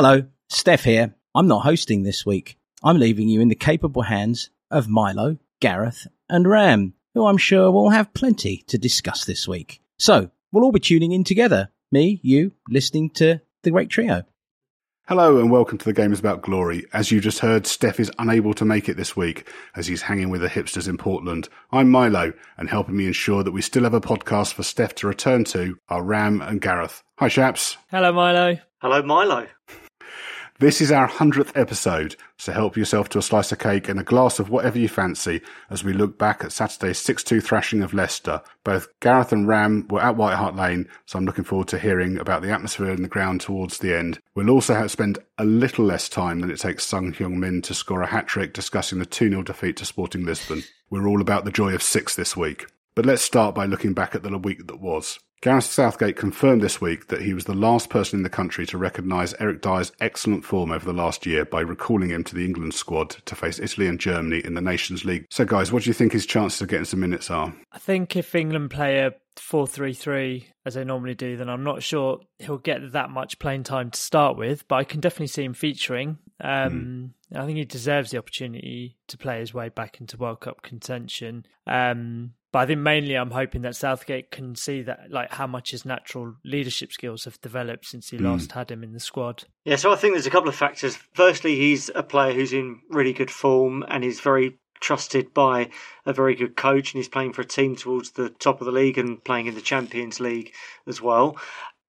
Hello, Steph here. I'm not hosting this week. I'm leaving you in the capable hands of Milo, Gareth, and Ram, who I'm sure will have plenty to discuss this week. So, we'll all be tuning in together. Me, you, listening to the great trio. Hello and welcome to the Game is About Glory. As you just heard, Steph is unable to make it this week as he's hanging with the hipsters in Portland. I'm Milo and helping me ensure that we still have a podcast for Steph to return to are Ram and Gareth. Hi chaps. Hello Milo. Hello Milo. This is our 100th episode, so help yourself to a slice of cake and a glass of whatever you fancy as we look back at Saturday's 6-2 thrashing of Leicester. Both Gareth and Ram were at White Hart Lane, so I'm looking forward to hearing about the atmosphere in the ground towards the end. We'll also have spend a little less time than it takes Son Heung-min to score a hat-trick discussing the 2-0 defeat to Sporting Lisbon. We're all about the joy of six this week. But let's start by looking back at the week that was. Gareth Southgate confirmed this week that he was the last person in the country to recognise Eric Dier's excellent form over the last year by recalling him to the England squad to face Italy and Germany in the Nations League. So, guys, what do you think his chances of getting some minutes are? I think if England play a 4 3 3 as they normally do, then I'm not sure he'll get that much playing time to start with, but I can definitely see him featuring. Um, mm. I think he deserves the opportunity to play his way back into World Cup contention. Um, but I think mainly I'm hoping that Southgate can see that like how much his natural leadership skills have developed since he mm. last had him in the squad. Yeah, so I think there's a couple of factors. Firstly, he's a player who's in really good form and he's very trusted by a very good coach and he's playing for a team towards the top of the league and playing in the Champions League as well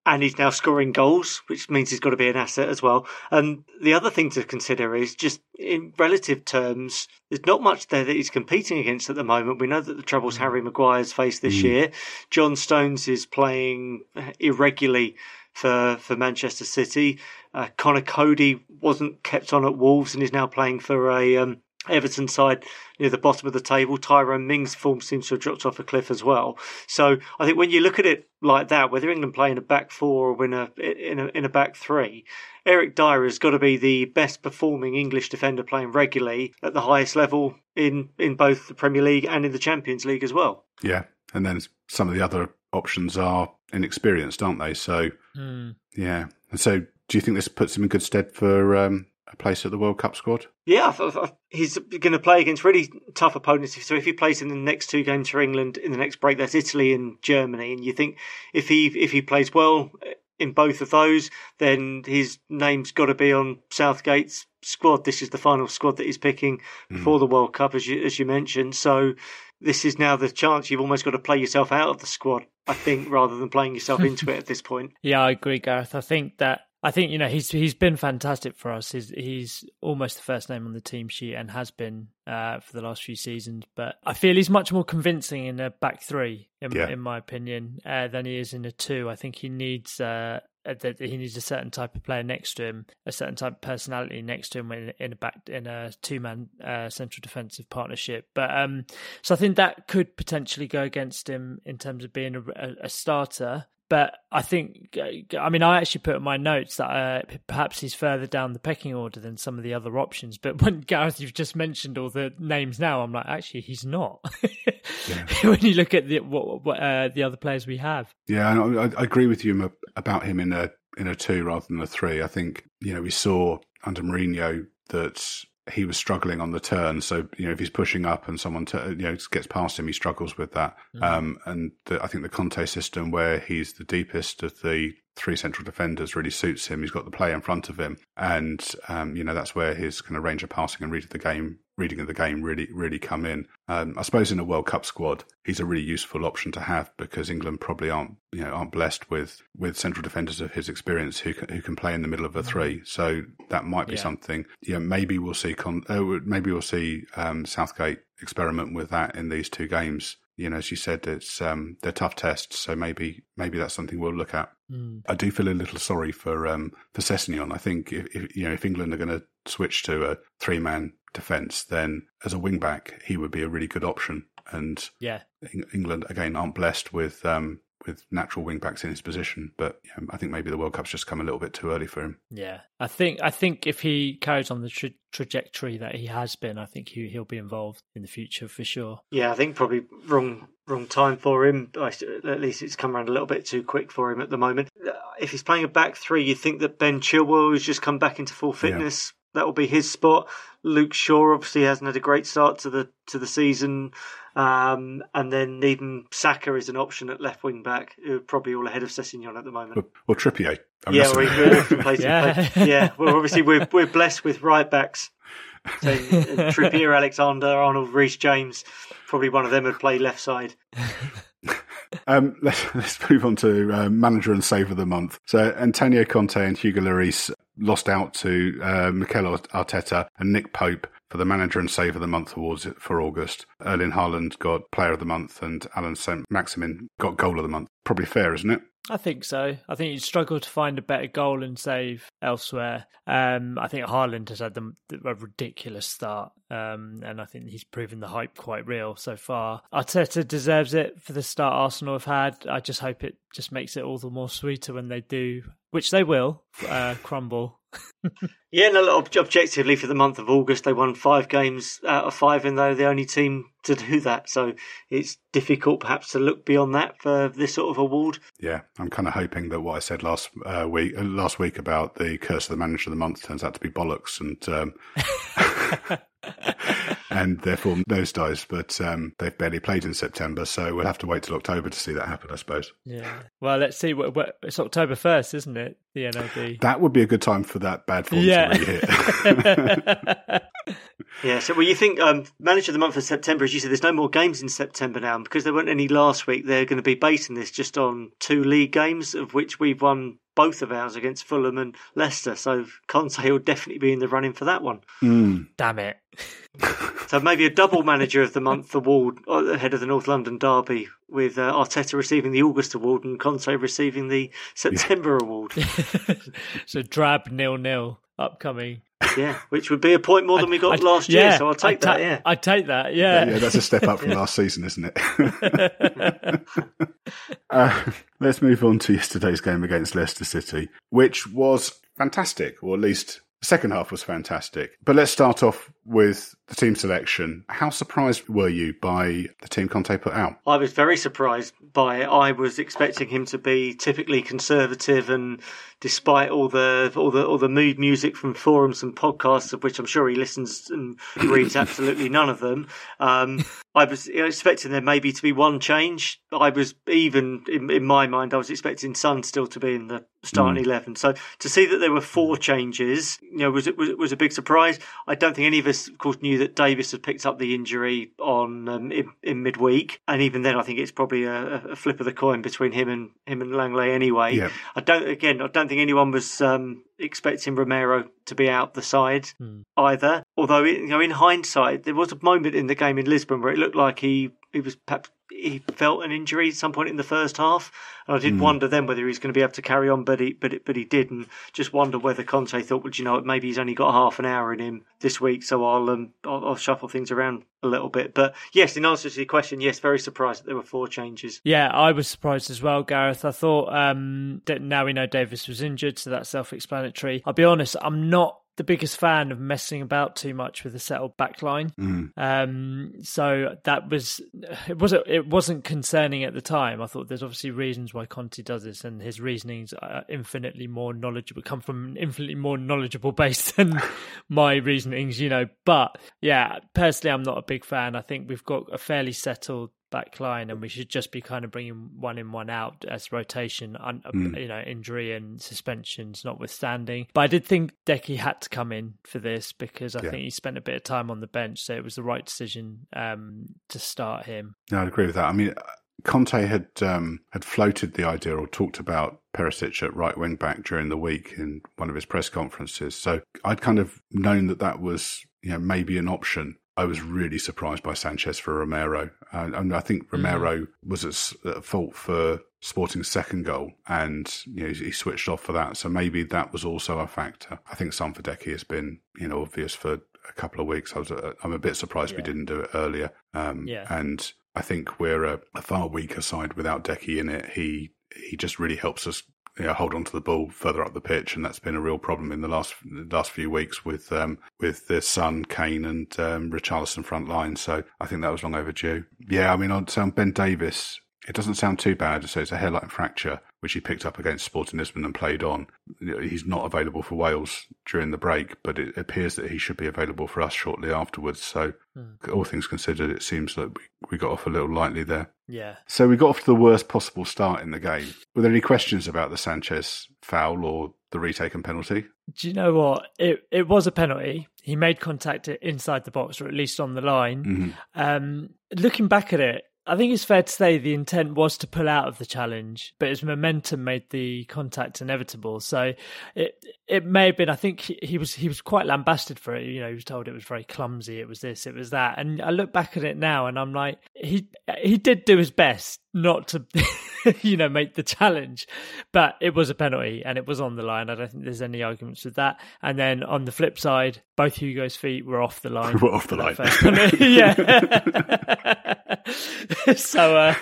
and he's now scoring goals, which means he's got to be an asset as well. And the other thing to consider is just in relative terms, there's not much there that he's competing against at the moment. We know that the troubles mm. Harry Maguire's faced this mm. year. John Stones is playing irregularly for for Manchester City. Uh, Conor Coady wasn't kept on at Wolves and is now playing for a um, Everton side near the bottom of the table. Tyrone Mings' form seems to have dropped off a cliff as well. So I think when you look at it like that, whether England play in a back four or in a in a in a back three, Eric Dier has got to be the best performing English defender playing regularly at the highest level in in both the Premier League and in the Champions League as well. Yeah, and then some of the other options are inexperienced, aren't they? So mm. yeah, and so do you think this puts him in good stead for um, a place at the World Cup squad? Yeah, he's going to play against really tough opponents. So if he plays in the next two games for England in the next break, that's Italy and Germany. And you think if he if he plays well in both of those, then his name's got to be on Southgate's squad. This is the final squad that he's picking before mm. the World Cup, as you as you mentioned. So this is now the chance you've almost got to play yourself out of the squad. I think rather than playing yourself into it at this point. Yeah, I agree, Gareth. I think that I think you know he's he's been fantastic for us. He's he's almost the first name on the team sheet and has been uh, for the last few seasons. But I feel he's much more convincing in a back three, in, yeah. in my opinion, uh, than he is in a two. I think he needs uh, that he needs a certain type of player next to him, a certain type of personality next to him in, in a back in a two man uh, central defensive partnership. But um, so I think that could potentially go against him in terms of being a, a starter. But I think, I mean, I actually put in my notes that uh, perhaps he's further down the pecking order than some of the other options. But when Gareth, you've just mentioned all the names now, I'm like, actually, he's not. when you look at the what, what uh, the other players we have. Yeah, I, I agree with you about him in a in a two rather than a three. I think you know we saw under Mourinho that he was struggling on the turn. So you know, if he's pushing up and someone t- you know gets past him, he struggles with that. Mm-hmm. Um, and the, I think the Conte system, where he's the deepest of the three central defenders, really suits him. He's got the play in front of him, and um, you know that's where his kind of range of passing and read of the game reading of the game really really come in. Um, I suppose in a World Cup squad, he's a really useful option to have because England probably aren't you know aren't blessed with with central defenders of his experience who can, who can play in the middle of a mm-hmm. three. So that might be yeah. something. Yeah, maybe we'll see. Con- uh, maybe we'll see um, Southgate experiment with that in these two games. You know, as you said, it's um, they're tough tests, so maybe maybe that's something we'll look at. Mm. I do feel a little sorry for um, for Sessegnon. I think if, if you know if England are going to switch to a three man defence, then as a wing back, he would be a really good option. And yeah, England again aren't blessed with um, with natural wing backs in his position. But yeah, I think maybe the World Cup's just come a little bit too early for him. Yeah, I think I think if he carries on the tra- trajectory that he has been, I think he he'll be involved in the future for sure. Yeah, I think probably wrong wrong time for him. At least it's come around a little bit too quick for him at the moment. If he's playing a back three, you think that Ben Chilwell has just come back into full fitness. Yeah. That will be his spot. Luke Shaw obviously hasn't had a great start to the to the season. Um, and then even Saka is an option at left wing back, who probably all ahead of Sessegnon at the moment. Or, or Trippier. I'm yeah, or yeah. yeah. Well, obviously we're we're blessed with right backs. So Trippier, Alexander, Arnold, Reece James, probably one of them would play left side. um, let's, let's move on to uh, manager and save of the month. So Antonio Conte and Hugo Lloris lost out to uh, Mikel Arteta and Nick Pope for the Manager and Save of the Month awards for August. Erling Haaland got Player of the Month and Allan Saint-Maximin got Goal of the Month. Probably fair, isn't it? I think so. I think you'd struggle to find a better goal and save elsewhere. Um, I think Haaland has had the, a ridiculous start, um, and I think he's proven the hype quite real so far. Arteta deserves it for the start Arsenal have had. I just hope it just makes it all the more sweeter when they do, which they will, uh, crumble yeah, no, objectively for the month of August, they won five games out of five, and they're the only team to do that. So it's difficult, perhaps, to look beyond that for this sort of award. Yeah, I'm kind of hoping that what I said last uh, week, uh, last week about the curse of the manager of the month turns out to be bollocks, and um, and therefore those nosedives. But um, they've barely played in September, so we'll have to wait till October to see that happen, I suppose. Yeah. Well, let's see. What, what, it's October first, isn't it? The NLD. That would be a good time for that bad form yeah. to re-hit. yeah. So, well, you think um, manager of the month for September, as you said, there's no more games in September now, and because there weren't any last week, they're going to be basing this just on two league games, of which we've won both of ours against Fulham and Leicester. So Conte will definitely be in the running for that one. Mm. Damn it. so maybe a double manager of the month award ahead of the North London derby with uh, Arteta receiving the August award and Conte receiving the September yeah. award. so drab nil nil upcoming. Yeah, which would be a point more than we got I'd, last yeah, year. So I'll take ta- that. Yeah, I'd take that. Yeah, yeah, yeah that's a step up from last season, isn't it? uh, let's move on to yesterday's game against Leicester City, which was fantastic, or at least the second half was fantastic. But let's start off with the team selection. How surprised were you by the team Conte put out? I was very surprised by it. I was expecting him to be typically conservative and despite all the all the all the mood music from forums and podcasts of which I'm sure he listens and reads absolutely none of them. Um, I was expecting there maybe to be one change. I was even in, in my mind, I was expecting Son still to be in the starting mm. eleven. So to see that there were four changes, you know, was it was, was a big surprise. I don't think any of us, of course, knew that Davies had picked up the injury on um, in, in, midweek, and even then, I think it's probably a, a, flip of the coin between him and him and Lenglet anyway. Yeah. I don't again, I don't think anyone was um, expecting Romero to be out the side hmm. either. Although you know, in hindsight, there was a moment in the game in Lisbon where it looked like he he was perhaps he felt an injury at some point in the first half, and I did mm. wonder then whether he's going to be able to carry on, but he but it, but he did, and Just wonder whether Conte thought, well, you know, maybe he's only got half an hour in him this week, so I'll um I'll, I'll, shuffle things around a little bit. But yes, in answer to your question, yes, very surprised that there were four changes. Yeah, I was surprised as well, Gareth. I thought um now we know Davies was injured, so that's self-explanatory. I'll be honest, I'm not the biggest fan of messing about too much with the settled backline. Mm. Um, so that was it wasn't it wasn't concerning at the time. I thought there's obviously reasons why Conte does this, and his reasonings are infinitely more knowledgeable, come from an infinitely more knowledgeable base than my reasonings, you know. But yeah, personally, I'm not a big fan. I think we've got a fairly settled back line, and we should just be kind of bringing one in, one out as rotation, un, mm. you know, injury and suspensions notwithstanding. But I did think Decky had to come in for this because I yeah. think he spent a bit of time on the bench, so it was the right decision um, to start him. No, I'd agree with that. I mean, Conte had um, had floated the idea or talked about Perisic at right wing back during the week in one of his press conferences. So I'd kind of known that that was you know maybe an option. I was really surprised by Sanchez for Romero. Uh, and I think Romero mm. was at fault for Sporting's second goal, and you know, he switched off for that. So maybe that was also a factor. I think Son has been, you know, obvious for a couple of weeks. I was, uh, I'm a bit surprised yeah. we didn't do it earlier. Um, yeah. And I think we're a, a far weaker side without Decky in it. He he just really helps us you know, hold on to the ball further up the pitch, and that's been a real problem in the last last few weeks with um, with their son Kane and um, Richarlison front line. So I think that was long overdue. Yeah, I mean on, Ben Davies, it doesn't sound too bad. So it's a hairline fracture, which he picked up against Sporting Lisbon and played on. He's not available for Wales during the break, but it appears that he should be available for us shortly afterwards. So, mm. all things considered, it seems that we, we got off a little lightly there. Yeah. So we got off to the worst possible start in the game. Were there any questions about the Sanchez foul or the retaken penalty? Do you know what? It it was a penalty. He made contact inside the box, or at least on the line. Mm-hmm. Um, looking back at it, I think it's fair to say the intent was to pull out of the challenge, but his momentum made the contact inevitable. So it it may have been. I think he, he, was he was quite lambasted for it. You know, he was told it was very clumsy. It was this. It was that. And I look back at it now, and I'm like, he he did do his best not to, you know, make the challenge, but it was a penalty and it was on the line. I don't think there's any arguments with that. And then on the flip side, both Hugo's feet were off the line. Were off the line. yeah. so, uh,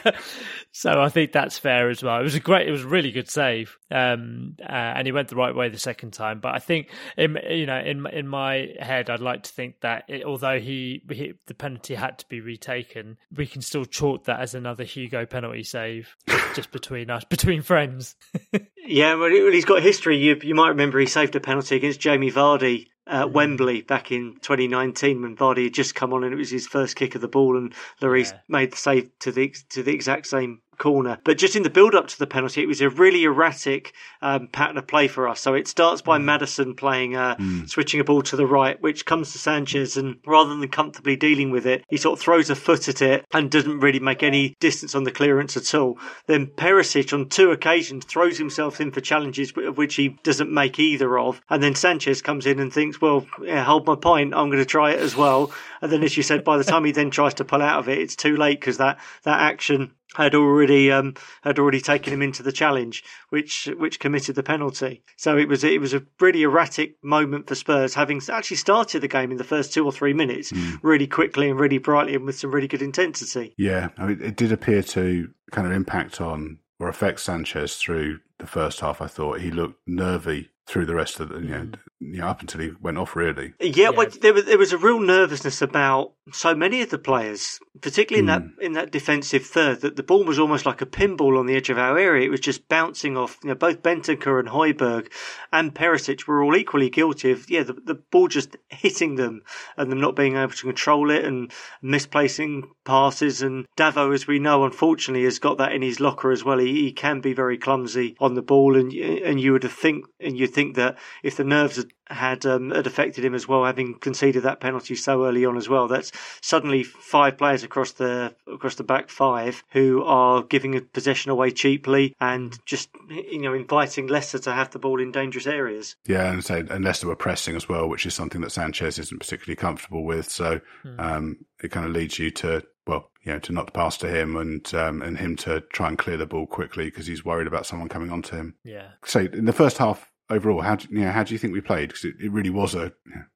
so I think that's fair as well. It was a great, it was a really good save, um, uh, and he went the right way the second time. But I think, in, you know, in in my head, I'd like to think that it, although he, he, the penalty had to be retaken, we can still chalk that as another Hugo penalty save just between us, between friends. yeah, well, he's got history. You you might remember he saved a penalty against Jamie Vardy at mm. Wembley back in 2019 when Vardy had just come on and it was his first kick of the ball and Lloris yeah. made the save to the to the exact same corner. But just in the build up to the penalty, it was a really erratic um, pattern of play for us. So it starts by mm. Maddison playing, uh, mm. switching a ball to the right, which comes to Sanchez, and rather than comfortably dealing with it, he sort of throws a foot at it and doesn't really make any distance on the clearance at all. Then Perisic, on two occasions, throws himself in for challenges of which he doesn't make either of. And then Sanchez comes in and thinks, well, yeah, hold my point, I'm going to try it as well. And then, as you said, by the time he then tries to pull out of it, it's too late because that, that action had already um, had already taken him into the challenge, which which committed the penalty. So it was it was a really erratic moment for Spurs, having actually started the game in the first two or three minutes mm. really quickly and really brightly and with some really good intensity. Yeah, I mean, it did appear to kind of impact on or affect Sanchez through the first half. I thought he looked nervy through the rest of the you know, you know up until he went off really. Yeah, yeah. Well, there was there was a real nervousness about so many of the players, particularly in mm. that hmm. in that defensive third, that the ball was almost like a pinball on the edge of our area. It was just bouncing off. You know, both Bentancur and Højbjerg and Perisic were all equally guilty of yeah the, the ball just hitting them and them not being able to control it and misplacing passes. And Davo, as we know, unfortunately, has got that in his locker as well. He, he can be very clumsy on the ball, and and you would think and you think that if the nerves had had, um, had affected him as well, having conceded that penalty so early on as well, that's suddenly five players across the across the back five who are giving a possession away cheaply and just you know inviting Leicester to have the ball in dangerous areas. Yeah, and say and Leicester were pressing as well, which is something that Sanchez isn't particularly comfortable with. So hmm. um, it kind of leads you to well, you know, to not pass to him and um, and him to try and clear the ball quickly because he's worried about someone coming onto him. Yeah. So in the first half, overall, how do, you know, how do you think we played? Because it, it, really was a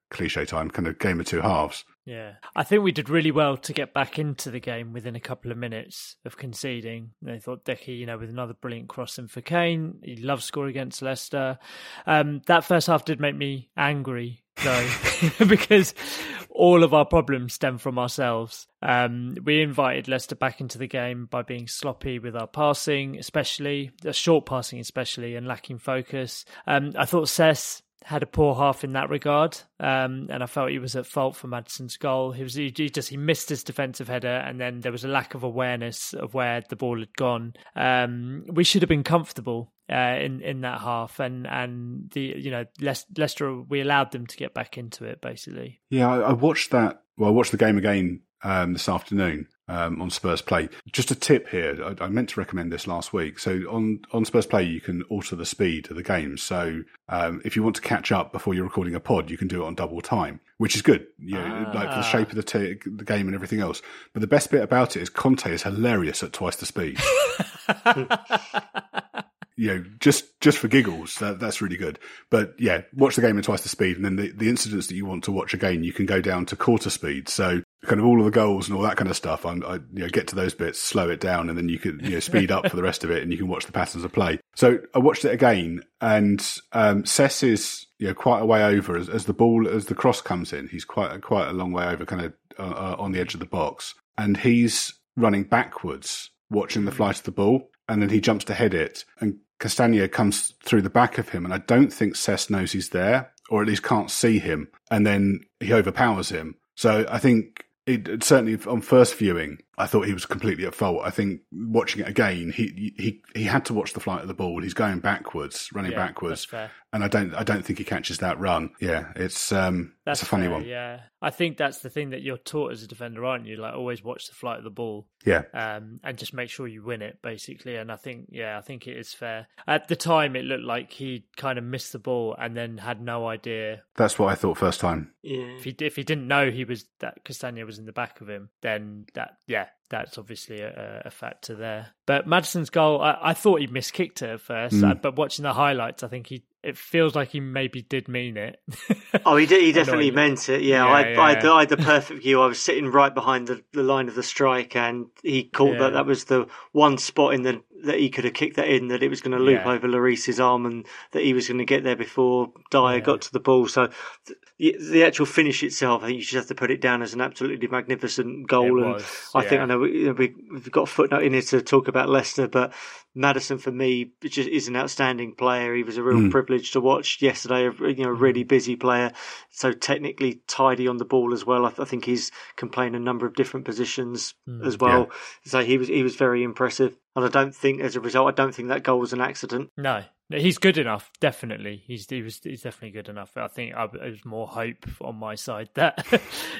cliche time kind of game of two halves. Yeah, I think we did really well to get back into the game within a couple of minutes of conceding. I thought Decky, you know, with another brilliant crossing for Kane, he loves score against Leicester. Um, that first half did make me angry though, because all of our problems stem from ourselves. Um, we invited Leicester back into the game by being sloppy with our passing, especially uh, short passing, especially, and lacking focus. Um, I thought Sess had a poor half in that regard, um, and I felt he was at fault for Maddison's goal. He was he, just he missed his defensive header, and then there was a lack of awareness of where the ball had gone. Um, we should have been comfortable uh, in in that half, and and the you know Leicester we allowed them to get back into it basically. Yeah, I, I watched that. Well, I watched the game again um, this afternoon, um, on Spurs Play. Just a tip here. I, I, meant to recommend this last week. So on on Spurs Play, you can alter the speed of the game. So um, if you want to catch up before you're recording a pod, you can do it on double time, which is good. You know, ah. like for the shape of the, t- the game and everything else. But the best bit about it is Conte is hilarious at twice the speed. you know, just just for giggles, that, that's really good. But yeah, watch the game at twice the speed, and then the, the incidents that you want to watch again, you can go down to quarter speed. So kind of all of the goals and all that kind of stuff. I'm, I you know get to those bits, slow it down, and then you can you know speed up for the rest of it, and you can watch the patterns of play. So I watched it again, and um, Sess is you know quite a way over as, as the ball as the cross comes in. He's quite quite a long way over, kind of uh, uh, on the edge of the box, and he's running backwards, watching the flight of the ball, and then he jumps to head it, and Castagna comes through the back of him, and I don't think Sess knows he's there, or at least can't see him, and then he overpowers him. So I think it, certainly on first viewing, I thought he was completely at fault. I think watching it again, he he he had to watch the flight of the ball. He's going backwards, running Yeah, backwards, and I don't I don't think he catches that run. Yeah, it's um That's it's a funny fair, one. Yeah, I think that's the thing that you're taught as a defender, aren't you? Like always watch the flight of the ball, Yeah, um, and just make sure you win it, basically. And I think, yeah, I think it is fair. At the time, it looked like he kind of missed the ball and then had no idea that's what I thought first time. Yeah. if he if he didn't know he was that Castagna was in the back of him, then that yeah, that's obviously a, a factor there. But Maddison's goal, I, I thought he miskicked it at first, Mm. uh, but watching the highlights, I think he it feels like he maybe did mean it. Oh, he did. He definitely meant it. Yeah, Yeah, I, yeah, I, had the. I had the perfect view. I was sitting right behind the, the line of the strike, and he caught Yeah. that. That was the one spot in the that he could have kicked that in. That it was going to loop Yeah. over Lloris's arm, and that he was going to get there before Dier Yeah. got to the ball. So the, the actual finish itself, I think you just have to put it down as an absolutely magnificent goal. It and was, I think. I know we, we've got a footnote in here to talk about Leicester, but Maddison for me just is an outstanding player. He was a real Mm. privilege to watch yesterday. A you know a really busy player, so technically tidy on the ball as well. I, I think he's can play in a number of different positions Mm. as well. So he was he was very impressive, and I don't think as a result, I don't think that goal was an accident. No, No, he's good enough. Definitely, he's he was he's definitely good enough. I think I, it was more hope on my side that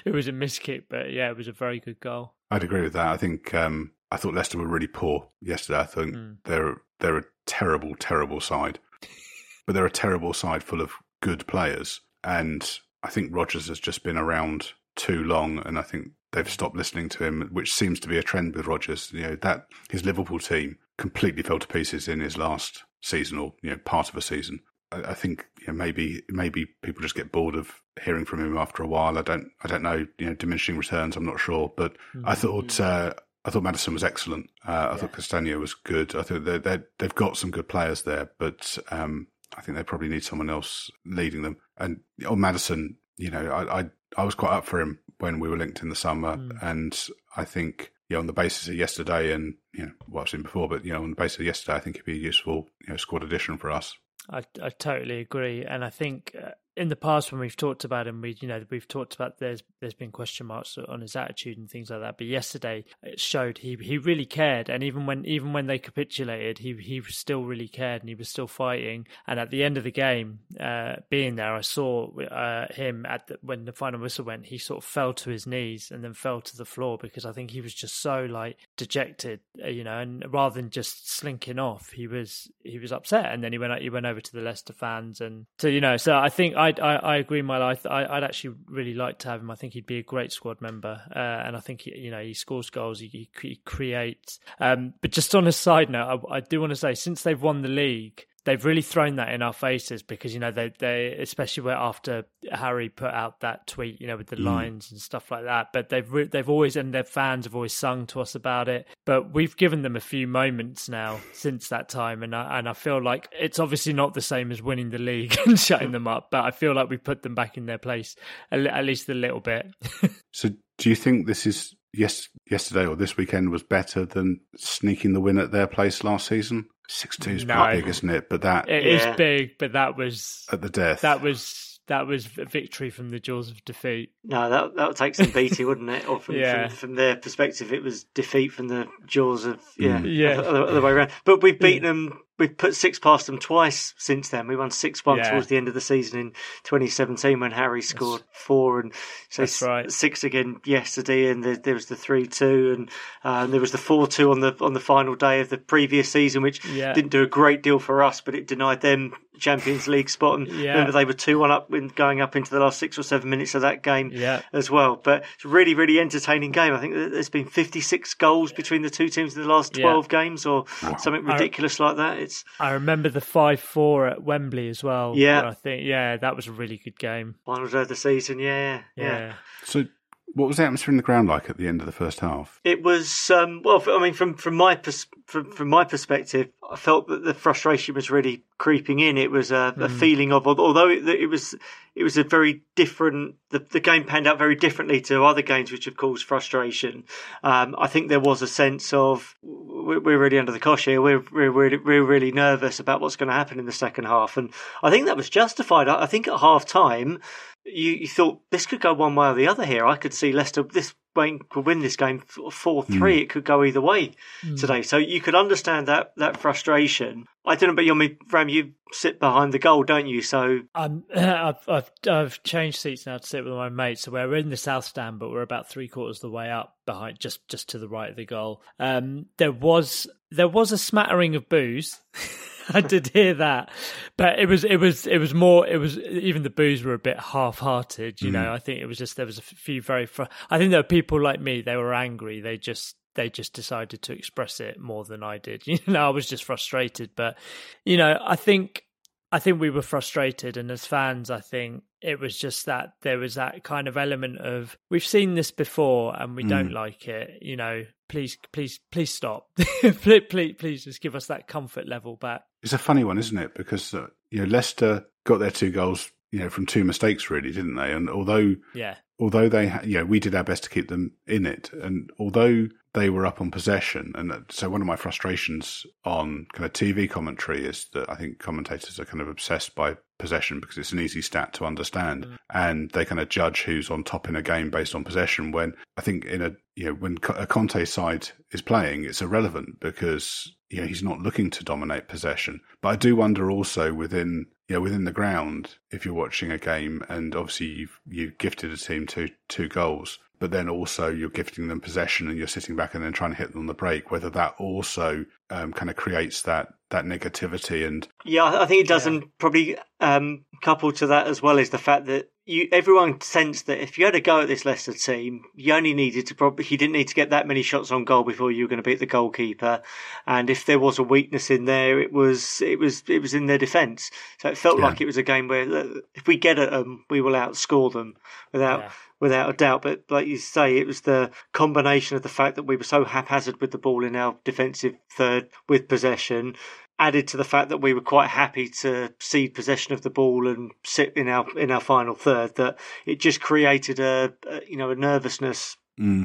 it was a miskick, but yeah, it was a very good goal. I'd agree with that. I think um, I thought Leicester were really poor yesterday. I think Mm. they're they're a terrible, terrible side, but they're a terrible side full of good players. And I think Rodgers has just been around too long, and I think they've stopped listening to him, which seems to be a trend with Rodgers. You know that his Liverpool team completely fell to pieces in his last season, or you know part of a season. I, I think you know, maybe maybe people just get bored of hearing from him after a while. I don't I don't know. You know, diminishing returns. I'm not sure, but I thought uh, I thought Maddison was excellent. Uh, I thought Castagna was good. I think they they they've got some good players there, but um, I think they probably need someone else leading them. And on Maddison, you know, I I, I was quite up for him when we were linked in the summer, and I think. Yeah, on the basis of yesterday, and you know what I've seen before, but you know on the basis of yesterday, I think it'd be a useful you know squad addition for us. I I totally agree, and I think uh, in the past when we've talked about him, we you know we've talked about there's there's been question marks on his attitude and things like that. But yesterday it showed he he really cared, and even when even when they capitulated, he he still really cared and he was still fighting. And at the end of the game, uh, being there, I saw uh, him at the, when the final whistle went. He sort of fell to his knees and then fell to the floor because I think he was just so like dejected, uh, you know. And rather than just slinking off, he was he was upset, and then he went he went over to the Leicester fans, and so you know. So I think I I, I agree, my life. I, I'd actually really like to have him. I think he'd be a great squad member, uh, and I think he, you know he scores goals, he, he, he creates. Um, but just on a side note, I, I do want to say since they've won the league. They've really thrown that in our faces because you know they they especially where after Harry put out that tweet you know with the mm. lines and stuff like that. But they've re- they've always and their fans have always sung to us about it. But we've given them a few moments now since that time, and I, and I feel like it's obviously not the same as winning the league and shutting them up. But I feel like we put them back in their place a at least a little bit. So, do you think this is yes yesterday or this weekend was better than sneaking the win at their place last season? Six two is No. quite big, isn't it? But that It is Yeah. big, but that was at the death. that was that was a victory from the jaws of defeat. No, that that would take some beating, wouldn't it? Or from, Yeah. from from their perspective, it was defeat from the jaws of yeah, Mm. Yeah. other, other way around. But we've beaten them. We've put six past them twice since then. We won six one Yeah. towards the end of the season in 2017 when Harry scored four, and so That's s- right. six again yesterday. And there, there was the three two, and um, there was the four two on the on the final day of the previous season, which Yeah. didn't do a great deal for us, but it denied them Champions League spot. And Yeah. remember, they were 2 1 up when going up into the last six or seven minutes of that game Yeah. as well. But it's a really, really entertaining game. I think there's been 56 goals between the two teams in the last Yeah. 12 games or something ridiculous like that. It's I remember the five four at Wembley as well. Yeah. I think yeah, that was a really good game. final day of the season. Yeah, yeah. Yeah. So, what was the atmosphere in the ground like at the end of the first half? It was um, well. I mean, from from my pers- from, from my perspective, I felt that the frustration was really creeping in. It was a, a feeling of although it, it was it was a very different. The, the game panned out very differently to other games which have caused frustration. Um, I think there was a sense of we're, we're really under the cosh here. We're we're really, we're really nervous about what's going to happen in the second half, and I think that was justified. I, I think at half time. You, you thought this could go one way or the other here. I could see Leicester this Wayne could win this game four three. It could go either way today. So you could understand that that frustration. I don't know, but you me Ram, you sit behind the goal, don't you? So I'm, I've, I've I've changed seats now to sit with my mates. So we're in the south stand, but we're about three quarters of the way up behind, just just to the right of the goal. Um, there was there was a smattering of booze. I did hear that, but it was it was it was more it was even the booze were a bit half-hearted. You know, mm. I think it was just there was a few very. Fr- I think there were people like me. They were angry. They just they just decided to express it more than I did. You know, I was just frustrated. But you know, I think I think we were frustrated, and as fans, I think it was just that there was that kind of element of we've seen this before and we don't like it. You know, please, please, please stop. please, please, please, just give us that comfort level back. It's a funny one, isn't it? Because uh, you know Leicester got their two goals, you know, from two mistakes, really, didn't they? And although Yeah, although they, ha- you know, we did our best to keep them in it, and although they were up on possession, and that- so one of my frustrations on kind of TV commentary is that I think commentators are kind of obsessed by possession because it's an easy stat to understand, mm. and they kind of judge who's on top in a game based on possession. When I think in a you know when a Conte side is playing, it's irrelevant because you know he's not looking to dominate possession. But I do wonder also within you know, within the ground, if you're watching a game and obviously you've you gifted a team two two goals, but then also you're gifting them possession and you're sitting back and then trying to hit them on the break, whether that also um, kind of creates that that negativity and yeah, I think it doesn't probably um, coupled to that as well is the fact that you everyone sensed that if you had a go at this Leicester team, you only needed to probably you didn't need to get that many shots on goal before you were going to beat the goalkeeper, and if there was a weakness in there, it was it was it was in their defence. So it felt Yeah. like it was a game where uh, if we get at them, we will outscore them without Yeah. without a doubt. But like you say, it was the combination of the fact that we were so haphazard with the ball in our defensive third with possession, added to the fact that we were quite happy to cede possession of the ball and sit in our in our final third, that it just created a, a you know a nervousness.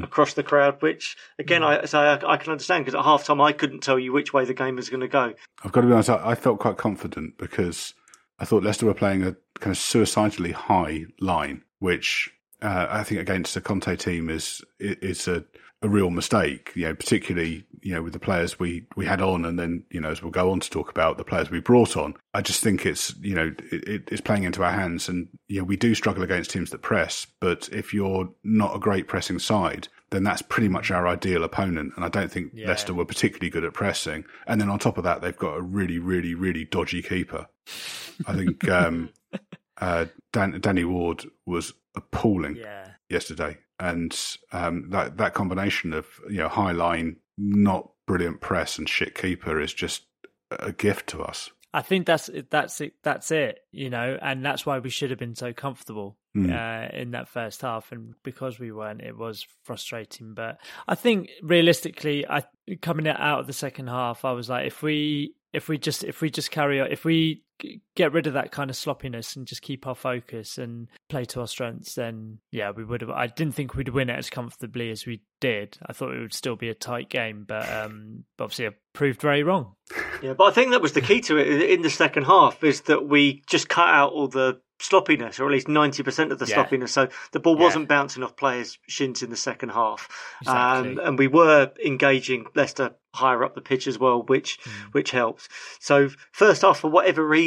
Across the crowd, which again I so I, I can understand because at half time I couldn't tell you which way the game was going to go. I've got to be honest, I, I felt quite confident because I thought Leicester were playing a kind of suicidally high line, which uh, I think against a Conte team is is a, a real mistake. You know, particularly you know with the players we we had on, and then you know as we'll go on to talk about the players we brought on. I just think it's you know it, it- it's playing into our hands, and you know we do struggle against teams that press. But if you're not a great pressing side, then that's pretty much our ideal opponent. And I don't think Yeah. Leicester were particularly good at pressing. And then on top of that, they've got a really, really, really dodgy keeper. I think um, uh, Dan, Danny Ward was appalling yeah. yesterday, and um, that that combination of you know high line, not brilliant press, and shit keeper is just a gift to us. I think that's that's it. That's it. You know, and that's why we should have been so comfortable Mm. uh, in that first half, and because we weren't, it was frustrating. But I think realistically, I coming out of the second half, I was like, if we if we just if we just carry on, if we get rid of that kind of sloppiness and just keep our focus and play to our strengths, then yeah, we would have. I didn't think we'd win it as comfortably as we did. I thought it would still be a tight game, but um, obviously I proved very wrong. Yeah, but I think that was the key to it in the second half is that we just cut out all the sloppiness, or at least ninety percent of the Yeah. sloppiness. So the ball Yeah. wasn't bouncing off players' shins in the second half, Exactly. um, and we were engaging Leicester higher up the pitch as well, which Mm. which helped. So first half, for whatever reason,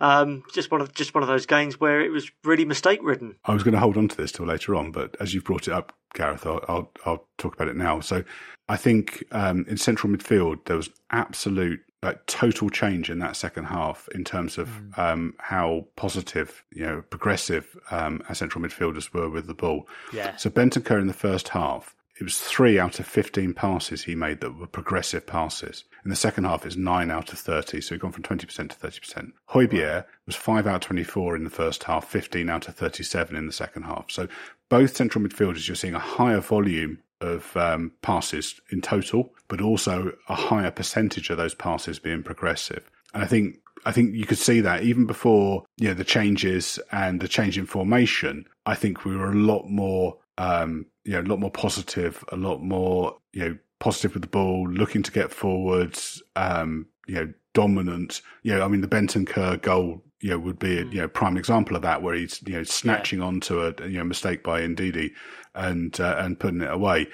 um, just one of just one of those games where it was really mistake ridden. I was going to hold on to this till later on, but as you've brought it up, Gareth, I'll I'll, I'll talk about it now. So I think um, in central midfield there was absolute like total change in that second half in terms of mm. um, how positive, you know, progressive um, our central midfielders were with the ball. Yeah. So Bentancur in the first half, it was three out of 15 passes he made that were progressive passes. In the second half, it's nine out of 30. So he'd gone from 20% to 30%. Højbjerg was five out of 24 in the first half, 15 out of 37 in the second half. So both central midfielders, you're seeing a higher volume of um, passes in total, but also a higher percentage of those passes being progressive. And I think I think you could see that even before you know the changes and the change in formation. I think we were a lot more um, you know a lot more positive, a lot more you know positive with the ball, looking to get forwards. Um, you know, dominant. You know, I mean, the Bentancur goal you know, would be a you know, prime example of that, where he's you know snatching yeah. onto a you know mistake by Ndidi and uh, and putting it away.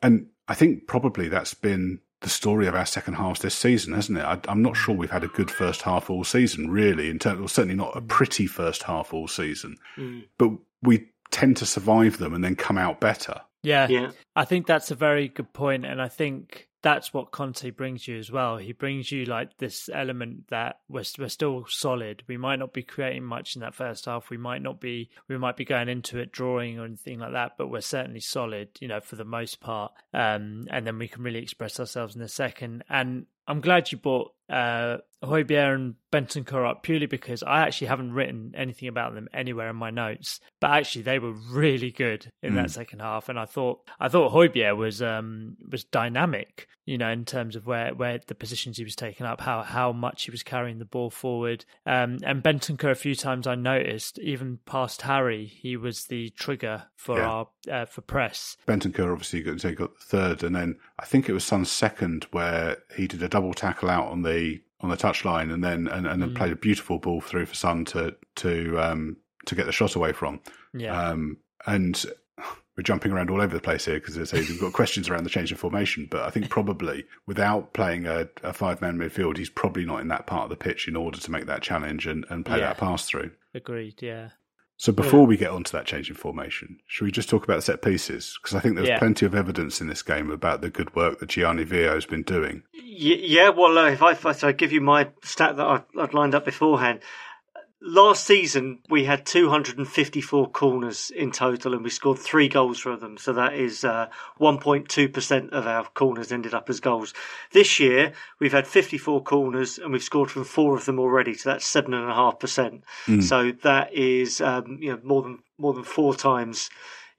And I think probably that's been the story of our second half this season, hasn't it? I, am not sure we've had a good first half all season, really. In terms, well, certainly not a pretty first half all season, mm. but we tend to survive them and then come out better. Yeah, yeah. I think that's a very good point, and I think that's what Conte brings you as well. He brings you like this element that we're we're still solid. We might not be creating much in that first half. We might not be we might be going into it drawing or anything like that, but we're certainly solid, you know, for the most part. Um, and then we can really express ourselves in the second. And I'm glad you brought uh, Højbjerg and Bentancur up purely because I actually haven't written anything about them anywhere in my notes, but actually they were really good in mm. that second half, and I thought I thought Højbjerg was um, was dynamic, you know, in terms of where, where the positions he was taking up, how how much he was carrying the ball forward, um, and Bentancur a few times I noticed even past Harry, he was the trigger for yeah. our uh, for press. Bentancur obviously got, third, and then I think it was Son's second where he did a double tackle out on the on the touchline, and then and, and then mm. played a beautiful ball through for Son to to um, to get the shot away from. Yeah. Um, and we're jumping around all over the place here because we've got questions around the change in formation. But I think probably without playing a, a five man midfield, he's probably not in that part of the pitch in order to make that challenge and, and play yeah. that pass through. Agreed. Yeah. So before yeah. we get onto that change in formation, should we just talk about set pieces? Because I think there's yeah. plenty of evidence in this game about the good work that Gianni Vio has been doing. Yeah, well, uh, if, I, if I give you my stat that I've, I've lined up beforehand, last season we had 254 corners in total and we scored three goals from them. So that is uh, 1.2% of our corners ended up as goals. This year we've had 54 corners and we've scored from four of them already. So that's 7.5% mm. so that is um, you know more than more than four times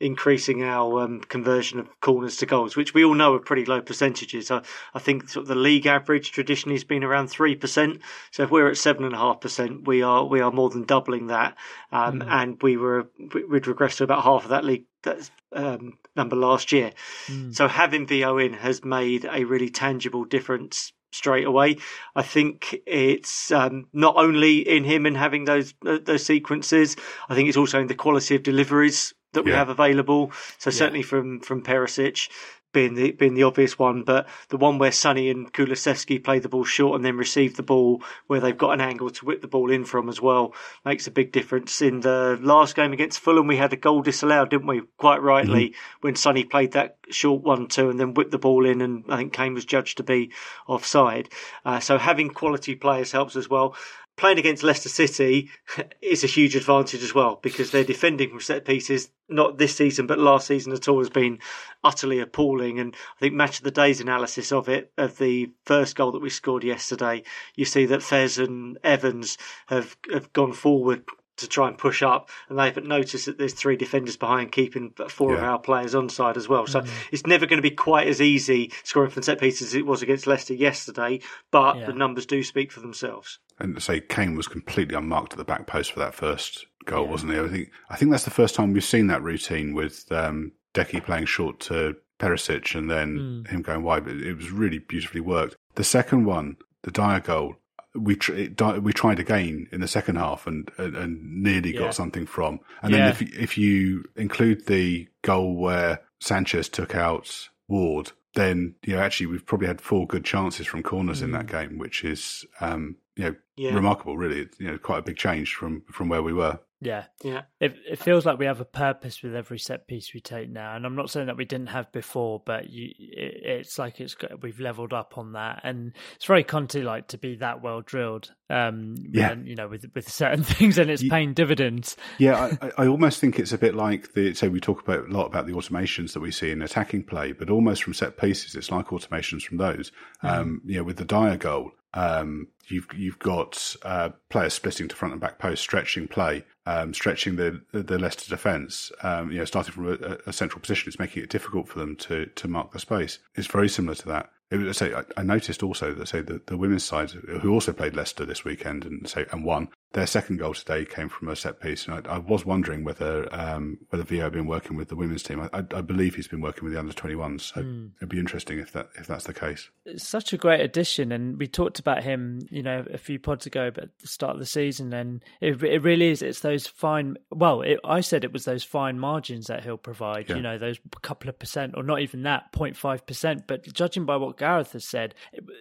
increasing our um, conversion of corners to goals, which we all know are pretty low percentages. I, I think sort of the league average traditionally has been around three percent. So if we're at seven and a half percent, we are we are more than doubling that. Um, mm. And we were we'd regressed to about half of that league that um, number last year. Mm. So having Vio in has made a really tangible difference straight away. I think it's um, not only in him and having those uh, those sequences. I think it's also in the quality of deliveries that we yeah. have available. So yeah. certainly from from Perisic being the being the obvious one, but the one where Sonny and Kulusevski play the ball short and then receive the ball where they've got an angle to whip the ball in from as well makes a big difference. In the last game against Fulham, we had a goal disallowed, didn't we? Quite rightly mm-hmm. when Sonny played that short one two and then whipped the ball in, and I think Kane was judged to be offside. Uh, so having quality players helps as well playing against Leicester City is a huge advantage as well because they're defending from set pieces. Not this season, but last season at all has been utterly appalling. And I think match of the day's analysis of it, of the first goal that we scored yesterday, you see that Faes and Evans have have gone forward to try and push up, and they've noticed that there's three defenders behind, keeping four yeah. of our players on side as well. So mm. it's never going to be quite as easy scoring from set pieces as it was against Leicester yesterday, but yeah. the numbers do speak for themselves. And say Kane was completely unmarked at the back post for that first goal, yeah. wasn't he? I think I think that's the first time we've seen that routine with um, Decky playing short to Perisic and then mm. him going wide. But it was really beautifully worked. The second one, the Dier goal, we tr- we tried again in the second half and and, and nearly yeah. got something from. And then if if you include the goal where Sanchez took out Ward, then you know actually we've probably had four good chances from corners mm. in that mm. game, which is um, you know Yeah. remarkable. Really, It's, you know, quite a big change from from where we were. Yeah, Yeah. it it feels like we have a purpose with every set piece we take now, and I'm not saying that we didn't have before, but you, it, it's like it's got, we've leveled up on that, and it's very Conte like to be that well drilled. Um, Yeah. and, you know, with with certain things, and it's You- paying dividends. Yeah, I, I- I almost think it's a bit like the. So we talk about a lot about the automations that we see in attacking play, but almost from set pieces, it's like automations from those. Um, you know, with the Dier goal, um, you've you've got uh, players splitting to front and back post, stretching play, um, stretching the the Leicester defence. Um, you know, starting from a, a central position, it's making it difficult for them to to mark the space. It's very similar to that. Was, say, I, I noticed also that say the, the women's side, who also played Leicester this weekend and say and won, their second goal today came from a set piece. And I, I was wondering whether um, whether Vio had been working with the women's team. I, I, I believe he's been working with the under twenty ones. So it'd be interesting if that if that's the case. It's such a great addition, and we talked about him, you know, a few pods ago, but at the start of the season, and it, it really is. It's those fine. Well, it, I said it was those fine margins that he'll provide. Yeah. You know, those couple of percent, or not even that, 0.5 percent. But judging by what Gareth has said,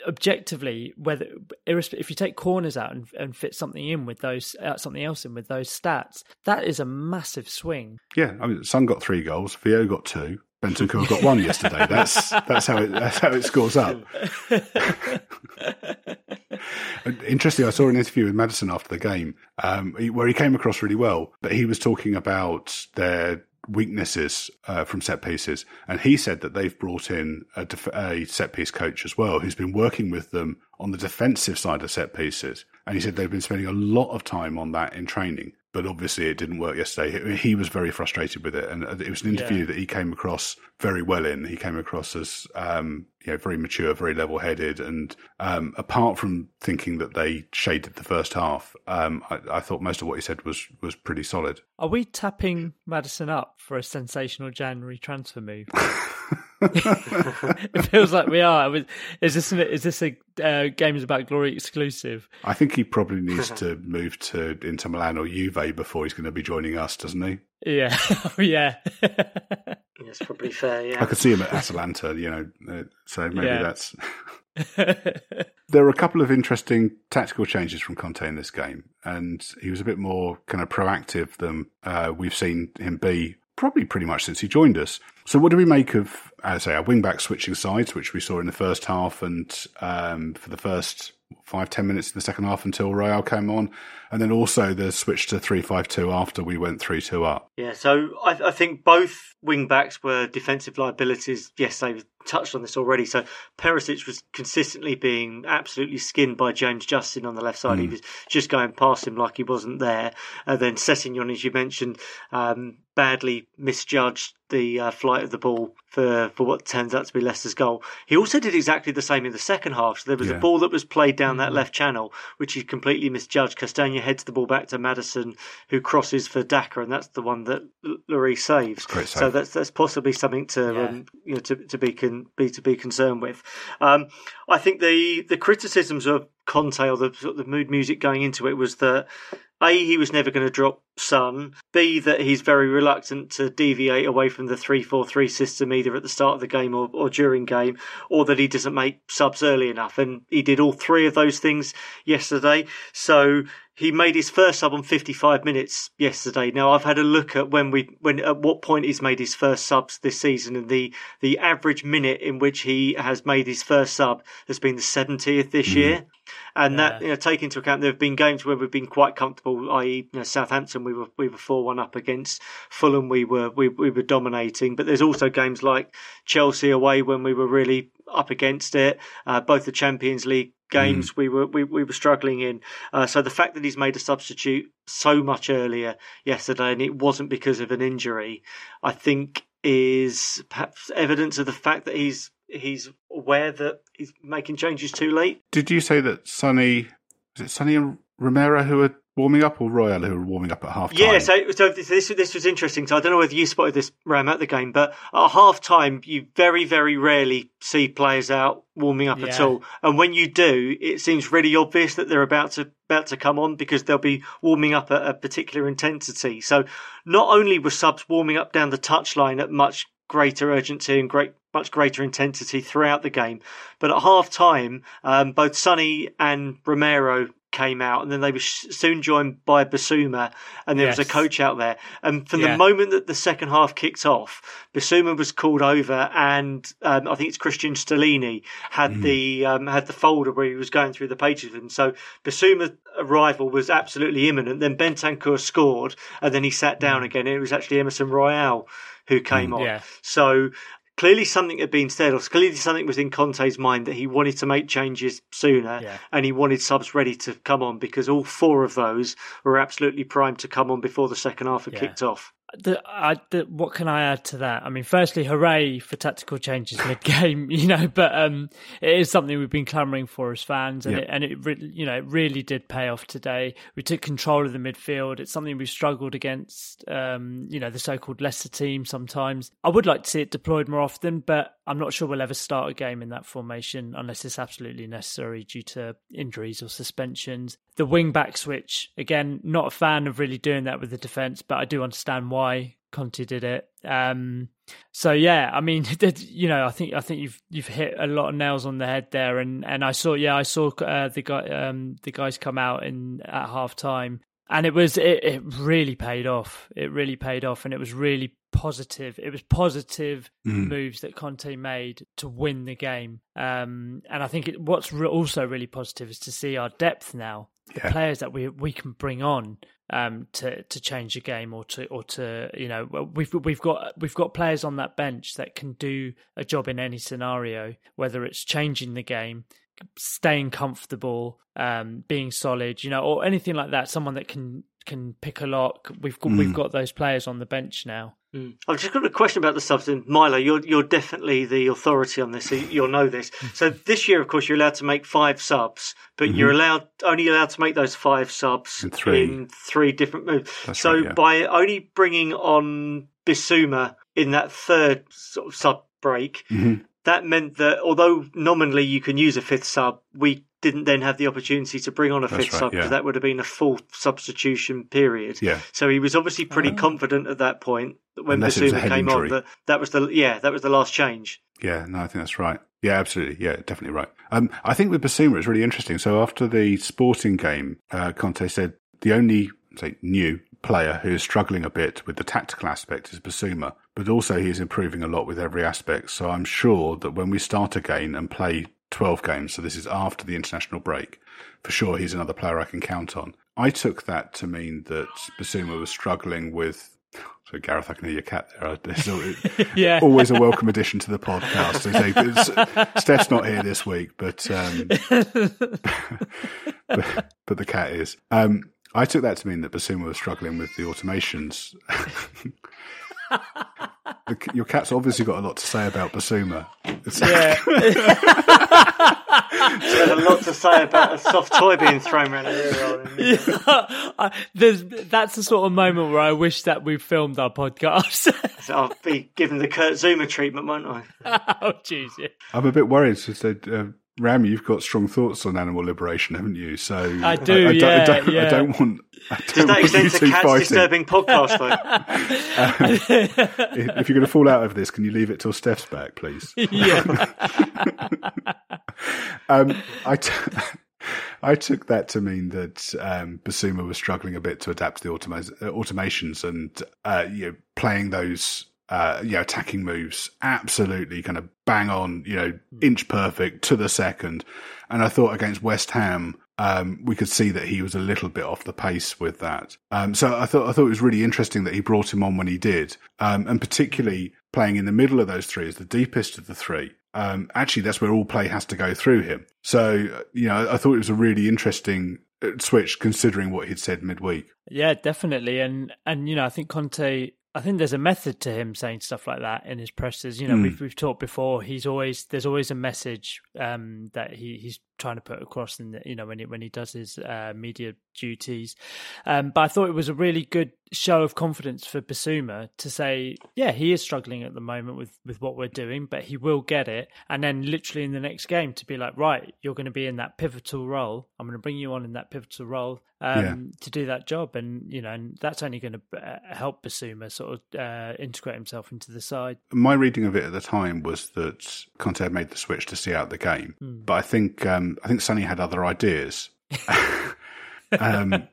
objectively, whether if you take corners out and, and fit something in with those, uh, something else in with those stats, that is a massive swing. Yeah, I mean, Son got three goals. Vio got two. Bentancur got one yesterday. That's that's how it that's how it scores up. Interesting. I saw an interview with Maddison after the game, um, where he came across really well, but he was talking about their weaknesses uh, from set pieces, and he said that they've brought in a, def- a set piece coach as well, who's been working with them on the defensive side of set pieces, and he said they've been spending a lot of time on that in training. But obviously, it didn't work yesterday. He was very frustrated with it, and it was an interview Yeah. that he came across very well in. He came across as um, you know very mature, very level-headed, and um, apart from thinking that they shaded the first half, um, I, I thought most of what he said was was pretty solid. Are we tapping Maddison up for a sensational January transfer move? it feels like we are. Is this is this a uh, games about glory exclusive? I think he probably needs to move to Inter Milan or Juve before he's going to be joining us, doesn't he? Yeah, oh, yeah. That's probably fair. Yeah, I could see him at Atalanta, you know. Uh, so maybe Yeah. that's. There were a couple of interesting tactical changes from Conte in this game, and he was a bit more kind of proactive than uh, we've seen him be probably pretty much since he joined us. So, what do we make of, as I say, our wing back switching sides, which we saw in the first half and um, for the first five ten minutes in the second half until Royal came on, and then also the switch to three five two after we went three two up. Yeah, so I, I think both wing backs were defensive liabilities. Yes, they've touched on this already. So Perisic was consistently being absolutely skinned by James Justin on the left side. He was just going past him like he wasn't there. And then Sessegnon, as you mentioned, um, badly misjudged the uh, flight of the ball for, for what turns out to be Leicester's goal. He also did exactly the same in the second half. So there was Yeah. a ball that was played down that left channel, which he completely misjudged. Castagna heads the ball back to Maddison, who crosses for Daka, and that's the one that L- Lloris saves. Great So that's that's possibly something to Yeah. um, you know to, to be con, be to be concerned with. Um, I think the the criticisms of Conte or the the mood music going into it was that a he was never going to drop Son. B that he's very reluctant to deviate away from the three four three system either at the start of the game or, or during game, or that he doesn't make subs early enough. And he did all three of those things yesterday. So he made his first sub on 55 minutes yesterday. Now I've had a look at when we when at what point he's made his first subs this season, and the the average minute in which he has made his first sub has been the 70th this hmm. year. And that Yeah. you know, take into account there have been games where we've been quite comfortable, i.e., you know, Southampton we were we were four one up against Fulham, we were we we were dominating. But there's also games like Chelsea away when we were really up against it. Uh, both the Champions League games we were we, we were struggling in. Uh, so the fact that he's made a substitute so much earlier yesterday and it wasn't because of an injury, I think is perhaps evidence of the fact that he's he's aware that he's making changes too late. Did you say that Sonny, is it Sonny and Romero who are warming up, or Royal who were warming up at half time? Yeah, so, so this, this this was interesting. So I don't know whether you spotted this, Ram, at the game, but at half time, you very, very rarely see players out warming up at all. And when you do, it seems really obvious that they're about to about to come on because they'll be warming up at a particular intensity. So not only were subs warming up down the touchline at much greater urgency and great much greater intensity throughout the game, but at half time, um, both Sonny and Romero came out, and then they were soon joined by Bissouma, and there yes. was a coach out there. And from yeah. the moment that the second half kicked off, Bissouma was called over, and um, I think it's Cristian Stellini had mm. the um, had the folder where he was going through the pages, and so Bissouma's arrival was absolutely imminent. Then Bentancur scored, and then he sat down mm. again. It was actually Emerson Royal who came mm, on. Yeah. So clearly something had been said, or clearly something was in Conte's mind that he wanted to make changes sooner, yeah. and he wanted subs ready to come on because all four of those were absolutely primed to come on before the second half had yeah. kicked off the, I, the, what can I add to that? I mean, firstly, hooray for tactical changes mid game, you know, but um, it is something we've been clamouring for as fans, and it, and it, re- you know, it really did pay off today. We took control of the midfield. It's something we've struggled against, um, you know, the so-called lesser team sometimes. I would like to see it deployed more often, but I'm not sure we'll ever start a game in that formation unless it's absolutely necessary due to injuries or suspensions. The wing back switch, again, not a fan of really doing that with the defence, but I do understand why Conte did it. Um, so yeah, I mean, you know, I think I think you've you've hit a lot of nails on the head there, and and I saw yeah, I saw uh, the guy um, the guys come out in at half time, and it was it, it really paid off. It really paid off, and it was really positive. It was positive mm. moves that Conte made to win the game. Um, and I think it, what's re- also really positive is to see our depth now yeah. players that we we can bring on um, to to change a game or to or to you know we've we've got we've got players on that bench that can do a job in any scenario, whether it's changing the game, staying comfortable, um, being solid, you know, or anything like that. Someone that can can pick a lock. We've got, mm. we've got those players on the bench now. Mm. I've just got a question about the subs. And Milo, you're you're definitely the authority on this, so you'll know this. So this year, of course, you're allowed to make five subs, but mm-hmm. you're allowed only allowed to make those five subs in three, in three different moves. That's so right, yeah. by only bringing on Bissouma in that third sort of sub break, mm-hmm. that meant that although nominally you can use a fifth sub, we didn't then have the opportunity to bring on a fifth right, sub because yeah. that would have been a full substitution period. Yeah. So he was obviously pretty oh. confident at that point that when Bissouma came injury. on that that was the yeah that was the last change. Yeah, no, I think that's right. Yeah, absolutely. Yeah, definitely right. Um, I think with Bissouma it's really interesting. So after the Sporting game, uh, Conte said the only say new player who is struggling a bit with the tactical aspect is Bissouma, but also he is improving a lot with every aspect. So I'm sure that when we start again and play 12 games, so this is after the international break. For sure, he's another player I can count on. I took that to mean that Bissouma was struggling with. So, Gareth, I can hear your cat there. It's yeah. always a welcome addition to the podcast. Steph's not here this week, but, um, but, but the cat is. Um, I took that to mean that Bissouma was struggling with the automations. your cat's obviously got a lot to say about Bissouma. Yeah. She had a lot to say about a soft toy being thrown around her ear. Yeah, there's, that's the sort of moment where I wish that we filmed our podcast. so I'll be given the Kurt Zouma treatment, won't I? oh, jeez. Yeah. I'm a bit worried. So, so uh, Ram, you've got strong thoughts on animal liberation, haven't you? So I do. I, I yeah, don't, I don't, yeah. I don't want. I don't Does that extend to cats fighting. disturbing podcast though? um, if you're going to fall out of this, can you leave it till Steph's back, please? Yeah. um, I. T- I took that to mean that um, Bissouma was struggling a bit to adapt to the automa- automations and uh, you know playing those uh, you know, attacking moves, absolutely kind of bang on, you know, inch perfect to the second. And I thought against West Ham, um, we could see that he was a little bit off the pace with that. Um, so I thought I thought it was really interesting that he brought him on when he did, um, and particularly playing in the middle of those three as the deepest of the three. Um, actually, that's where all play has to go through him. So you know, I thought it was a really interesting uh, switch considering what he'd said midweek. Yeah, definitely, and and you know, I think Conte I think there's a method to him saying stuff like that in his presses. You know, mm. we've we've talked before. He's always there's always a message um, that he, he's trying to put across in the, you know when he when he does his uh, media duties. Um, but I thought it was a really good show of confidence for Bissouma to say, yeah, he is struggling at the moment with with what we're doing, but he will get it. And then literally in the next game to be like, right, you're going to be in that pivotal role. I'm going to bring you on in that pivotal role um, yeah. to do that job, and you know, and that's only going to uh, help Bissouma sort of uh, integrate himself into the side. My reading of it at the time was that Conte had made the switch to see out the game, mm. but I think um, I think Sonny had other ideas. um,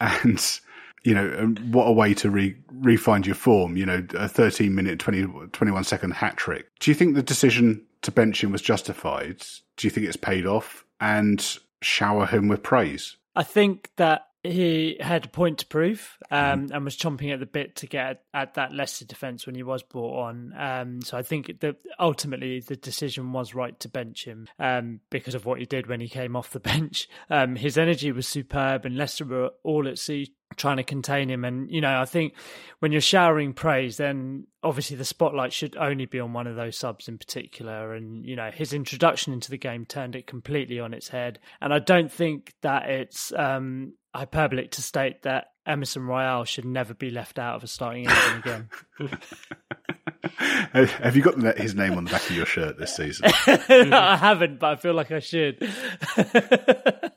and you know, what a way to re refind your form. You know, a 13 minute, 20, 21 second hat trick. Do you think the decision to bench him was justified? Do you think it's paid off? And shower him with praise? I think that he had a point to prove um, and was chomping at the bit to get at, that Leicester defence when he was brought on. Um, so I think that ultimately the decision was right to bench him um, because of what he did when he came off the bench. Um, his energy was superb, and Leicester were all at sea trying to contain him. And, you know, I think when you're showering praise, then obviously the spotlight should only be on one of those subs in particular. And, you know, his introduction into the game turned it completely on its head. And I don't think that it's um, hyperbolic to state that Emerson Royal should never be left out of a starting eleven again. Have you got his name on the back of your shirt this season? I haven't, but I feel like I should.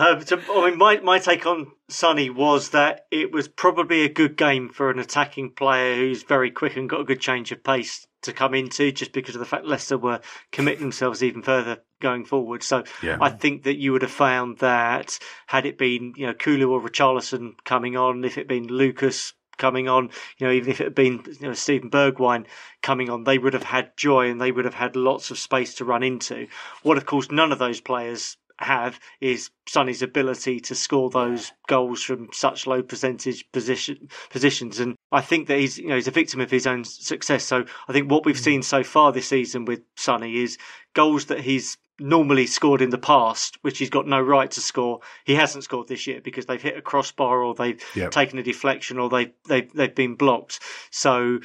Uh, so, I mean, my, my take on Sonny was that it was probably a good game for an attacking player who's very quick and got a good change of pace to come into, just because of the fact Leicester were committing themselves even further going forward. So yeah. I think that you would have found that had it been, you know, Kulu or Richarlison coming on, if it had been Lucas coming on, you know, even if it had been you know Steven Bergwijn coming on, they would have had joy and they would have had lots of space to run into. What, of course, none of those players have is Sonny's ability to score those goals from such low percentage position positions, and I think that he's you know he's a victim of his own success. So I think what we've mm. seen so far this season with Sonny is goals that he's normally scored in the past, which he's got no right to score. He hasn't scored this year because they've hit a crossbar or they've yep. taken a deflection or they've, they've, they've been blocked. So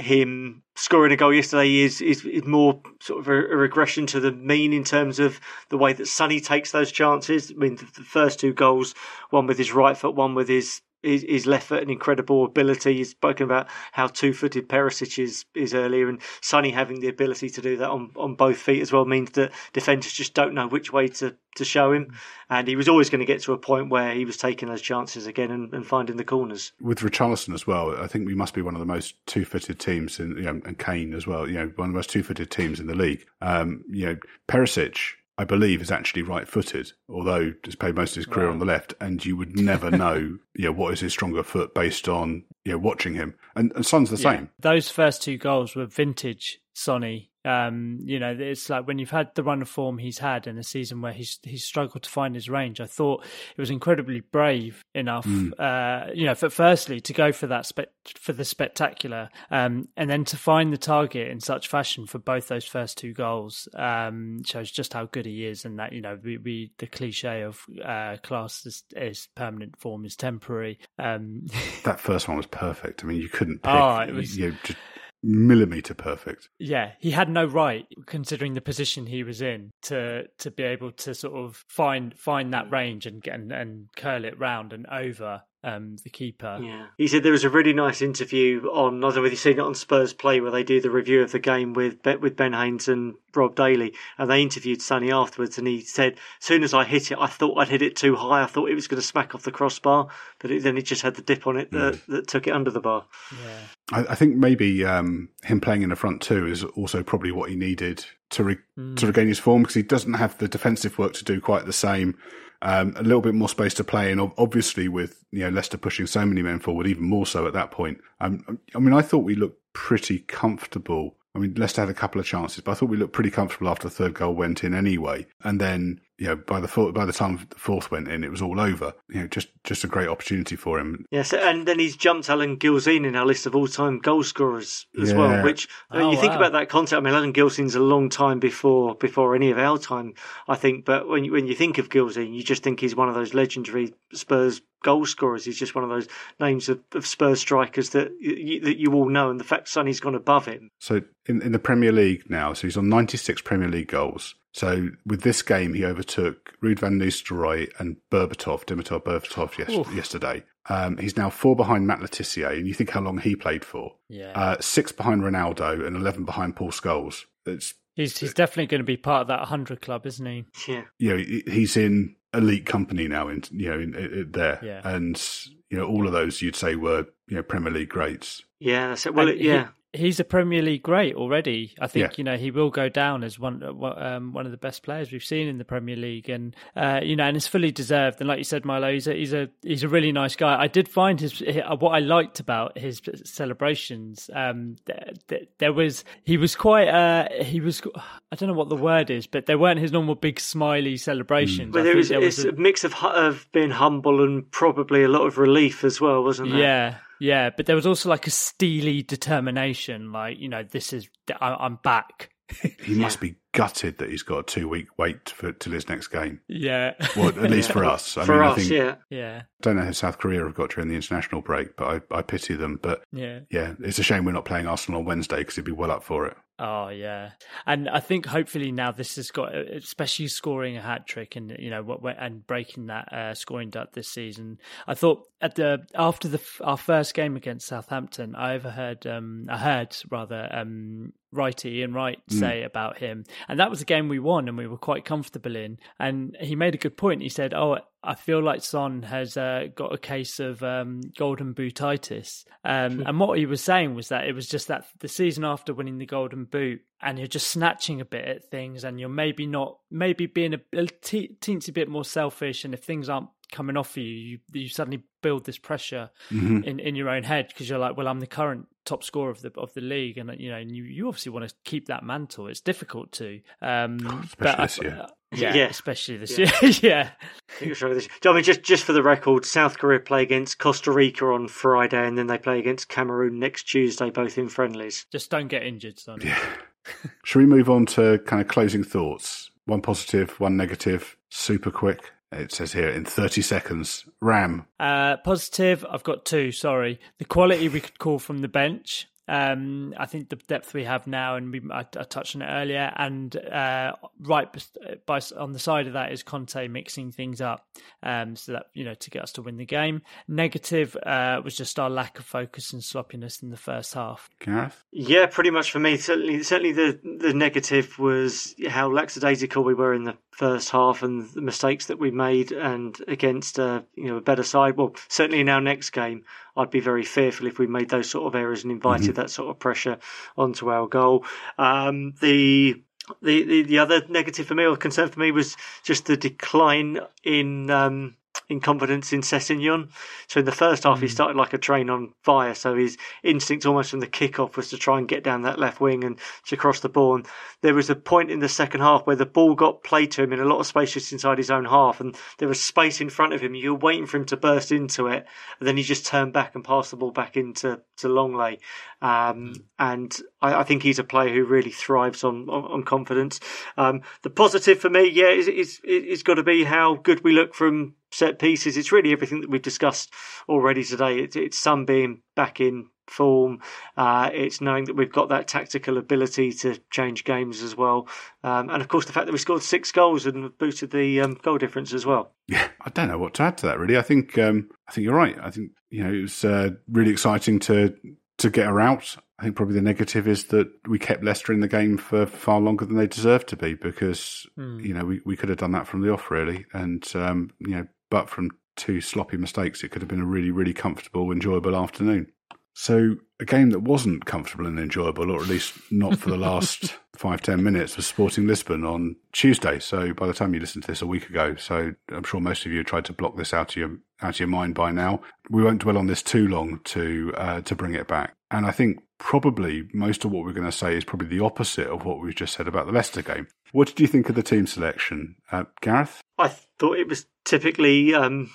him scoring a goal yesterday is, is, is more sort of a, a, regression to the mean in terms of the way that Sonny takes those chances. I mean, the, the first two goals, one with his right foot, one with his his, his left foot, and incredible ability. He's spoken about how two footed Perisic is, is earlier, and Sonny having the ability to do that on, on both feet as well means that defenders just don't know which way to, to show him. And he was always going to get to a point where he was taking those chances again and, and finding the corners. With Richarlison as well, I think we must be one of the most two footed teams, in, you know, and Kane as well, you know, one of the most two footed teams in the league. Um, you know, Perisic I believe, is actually right footed, although has played most of his career on the left, and you would never know, you know, what is his stronger foot based on, you know, watching him. And, and Son's the yeah. same. Those first two goals were vintage Sonny um, you know, it's like when you've had the run of form he's had in a season where he's he's struggled to find his range. I thought it was incredibly brave enough, mm. uh, you know, for firstly to go for that spe- for the spectacular, um, and then to find the target in such fashion for both those first two goals um, shows just how good he is, and that you know, we, we the cliche of uh, class is, is, permanent, form is temporary. Um, that first one was perfect. I mean, you couldn't pick. Oh, it was. You, you just millimeter perfect. Yeah, he had no right, considering the position he was in, to to be able to sort of find find that range and and, and curl it round and over um, the keeper. Yeah, he said there was a really nice interview on. I don't know whether you've seen it on Spurs Play, where they do the review of the game with with Ben Haynes and Rob Daly, and they interviewed Sonny afterwards, and he said, "As soon as I hit it, I thought I'd hit it too high. I thought it was going to smack off the crossbar, but it, then it just had the dip on it that, mm. that took it under the bar." Yeah, I, I think maybe um, him playing in the front two is also probably what he needed to re- mm. to regain his form because he doesn't have the defensive work to do quite the same um, a little bit more space to play, and obviously with you know Leicester pushing so many men forward, even more so at that point. Um, I mean, I thought we looked pretty comfortable. I mean, Leicester had a couple of chances, but I thought we looked pretty comfortable after the third goal went in anyway. And then you know, by the fourth, by the time the fourth went in, it was all over. You know, just just a great opportunity for him. Yes, and then he's jumped Alan Gilzean in our list of all-time goal scorers as yeah. well. Which uh, oh, you think wow. about that concept. I mean, Alan Gilzean's a long time before before any of our time, I think. But when you, when you think of Gilzean, you just think he's one of those legendary Spurs goal scorers. He's just one of those names of, of Spurs strikers that you, that you all know. And the fact Sonny's gone above him. So in in the Premier League now, so he's on ninety six Premier League goals. So with this game, he overtook Ruud van Nistelrooy and Berbatov, Dimitar Berbatov yes, yesterday. Um, he's now four behind Matt Le Tissier, and you think how long he played for? Yeah, uh, six behind Ronaldo and eleven behind Paul Scholes. It's he's he's definitely going to be part of that hundred club, isn't he? Yeah, you know, he's in elite company now. In you know, in, in, there, yeah. and you know, all of those you'd say were you know Premier League greats. Yeah, that's it. Well, it, yeah. He's a Premier League great already. I think Yeah. you know he will go down as one um, one of the best players we've seen in the Premier League, and uh, you know, and it's fully deserved. And like you said, Milo, he's a he's a he's a really nice guy. I did find his what I liked about his celebrations. Um, th- th- there was he was quite uh, he was I don't know what the word is, but they weren't his normal big smiley celebrations. But I there was, there it's a- a mix of of being humble and probably a lot of relief as well, wasn't there? Yeah, yeah, but there was also like a steely determination, like you know, this is I, I'm back. He must be gutted that he's got a two week wait for till his next game. Yeah, Well, at least for us. I For mean, us, I think yeah. yeah, I don't know how South Korea have got during the international break, but I, I pity them. But yeah. yeah, it's a shame we're not playing Arsenal on Wednesday because he'd be well up for it. Oh yeah, and I think hopefully now this has got, especially scoring a hat trick and you know what and breaking that uh, scoring dot this season. I thought at the after the our first game against Southampton, I overheard, um, I heard rather, um, Wrighty Ian Wright say about him, and that was a game we won and we were quite comfortable in. And he made a good point. He said, "Oh, I feel like Son has uh, got a case of um, golden bootitis. Um, and what he was saying was that it was just that the season after winning the golden boot, and you're just snatching a bit at things, and you're maybe not, maybe being a, a te- teensy bit more selfish, and if things aren't coming off for you, you you suddenly build this pressure Mm-hmm. in, in your own head because you're like, well, I'm the current top scorer of the of the league, and you know, and you, you obviously want to keep that mantle. It's difficult to, um, but I- especially this year. yeah, Yeah. especially this Yeah. year, yeah. I think it's right this- I mean, just just for the record, South Korea play against Costa Rica on Friday, and then they play against Cameroon next Tuesday, both in friendlies. Just don't get injured, son. Yeah. Shall we move on to kind of closing thoughts? One positive, one negative, super quick. It says here in 30 seconds. Ram. Uh, positive, I've got two. Sorry, the quality we could call from the bench. Um, I think the depth we have now, and we, I, I touched on it earlier, and uh, right by on the side of that is Conte mixing things up, um, so that you know to get us to win the game. Negative uh, was just our lack of focus and sloppiness in the first half. Gareth? Yeah, pretty much for me. Certainly, certainly the the negative was how lackadaisical we were in the first half and the mistakes that we made, and against uh, you know a better side. Well, certainly in our next game, I'd be very fearful if we made those sort of errors and invited that sort of pressure onto our goal. Um, the the, the the other negative for me or concern for me was just the decline in um, in confidence in Sessegnon. So in the first half, he started like a train on fire. So his instinct almost from the kickoff was to try and get down that left wing and to cross the ball. And there was a point in the second half where the ball got played to him in a lot of space just inside his own half, and there was space in front of him. You were waiting for him to burst into it, and then he just turned back and passed the ball back into to Lenglet. Um, and I, I think he's a player who really thrives on on, on confidence. Um, the positive for me, yeah, is is is got to be how good we look from set pieces. It's really everything that we've discussed already today. It's, it's Son being back in form. Uh, it's knowing that we've got that tactical ability to change games as well, um, and of course the fact that we scored six goals and boosted the um, goal difference as well. Yeah, I don't know what to add to that. Really, I think um, I think you're right. I think you know it was uh, really exciting to to get her out. I think probably the negative is that we kept Leicester in the game for far longer than they deserved to be because you know we, we could have done that from the off really, and um, you know, but from two sloppy mistakes, it could have been a really really comfortable, enjoyable afternoon. So a game that wasn't comfortable and enjoyable, or at least not for the last five ten minutes, was Sporting Lisbon on Tuesday. So by the time you listened to this a week ago, so I'm sure most of you tried to block this out of your out of your mind by now. We won't dwell on this too long to uh, to bring it back. And I think probably most of what we're going to say is probably the opposite of what we've just said about the Leicester game. What did you think of the team selection, uh, Gareth? I thought it was typically um,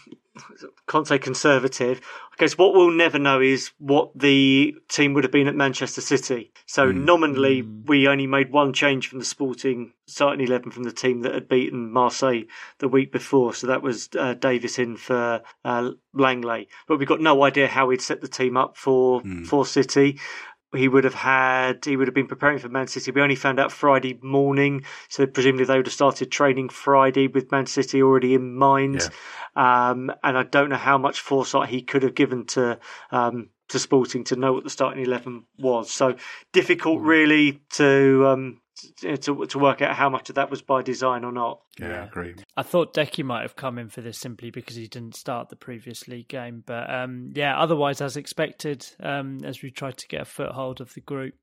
Conte conservative. I guess what we'll never know is what the team would have been at Manchester City. So nominally, we only made one change from the Sporting starting eleven from the team that had beaten Marseille the week before. So that was uh, Davies in for uh, Lenglet. But we've got no idea how he'd set the team up for for City he would have had he would have been preparing for Man City. We only found out Friday morning, so presumably they would have started training Friday with Man City already in mind. Um, and I don't know how much foresight he could have given to um, to Sporting to know what the starting eleven was. So difficult, really, to um, to to work out how much of that was by design or not. Yeah, yeah. I agree. I thought Deki might have come in for this simply because he didn't start the previous league game, but um, yeah, otherwise as expected, um, as we tried to get a foothold of the group.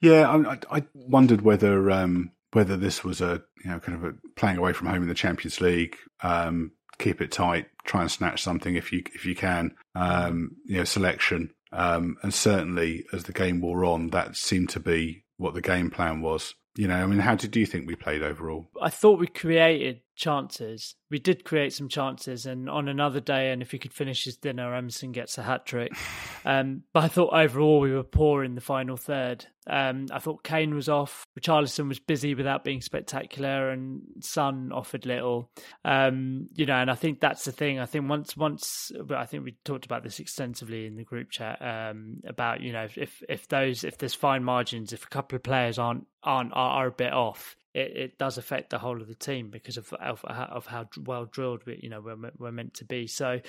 Yeah, I, I wondered whether um, whether this was a you know kind of a playing away from home in the Champions League. Um, keep it tight, try and snatch something if you if you can. Um, you know, selection, um, and certainly as the game wore on, that seemed to be what the game plan was. You know, I mean, how did you think we played overall? I thought we created chances. We did create some chances, and on another day, and if he could finish his dinner, Emerson gets a hat trick. Um, but I thought overall we were poor in the final third. Um, I thought Kane was off. Richarlison was busy without being spectacular, and Son offered little. Um, you know, and I think that's the thing. I think once, once, I think we talked about this extensively in the group chat um, about you know if if those if there's fine margins, if a couple of players aren't aren't are, are a bit off, it, it does affect the whole of the team because of of, of how well drilled we you know we're, we're meant to be. So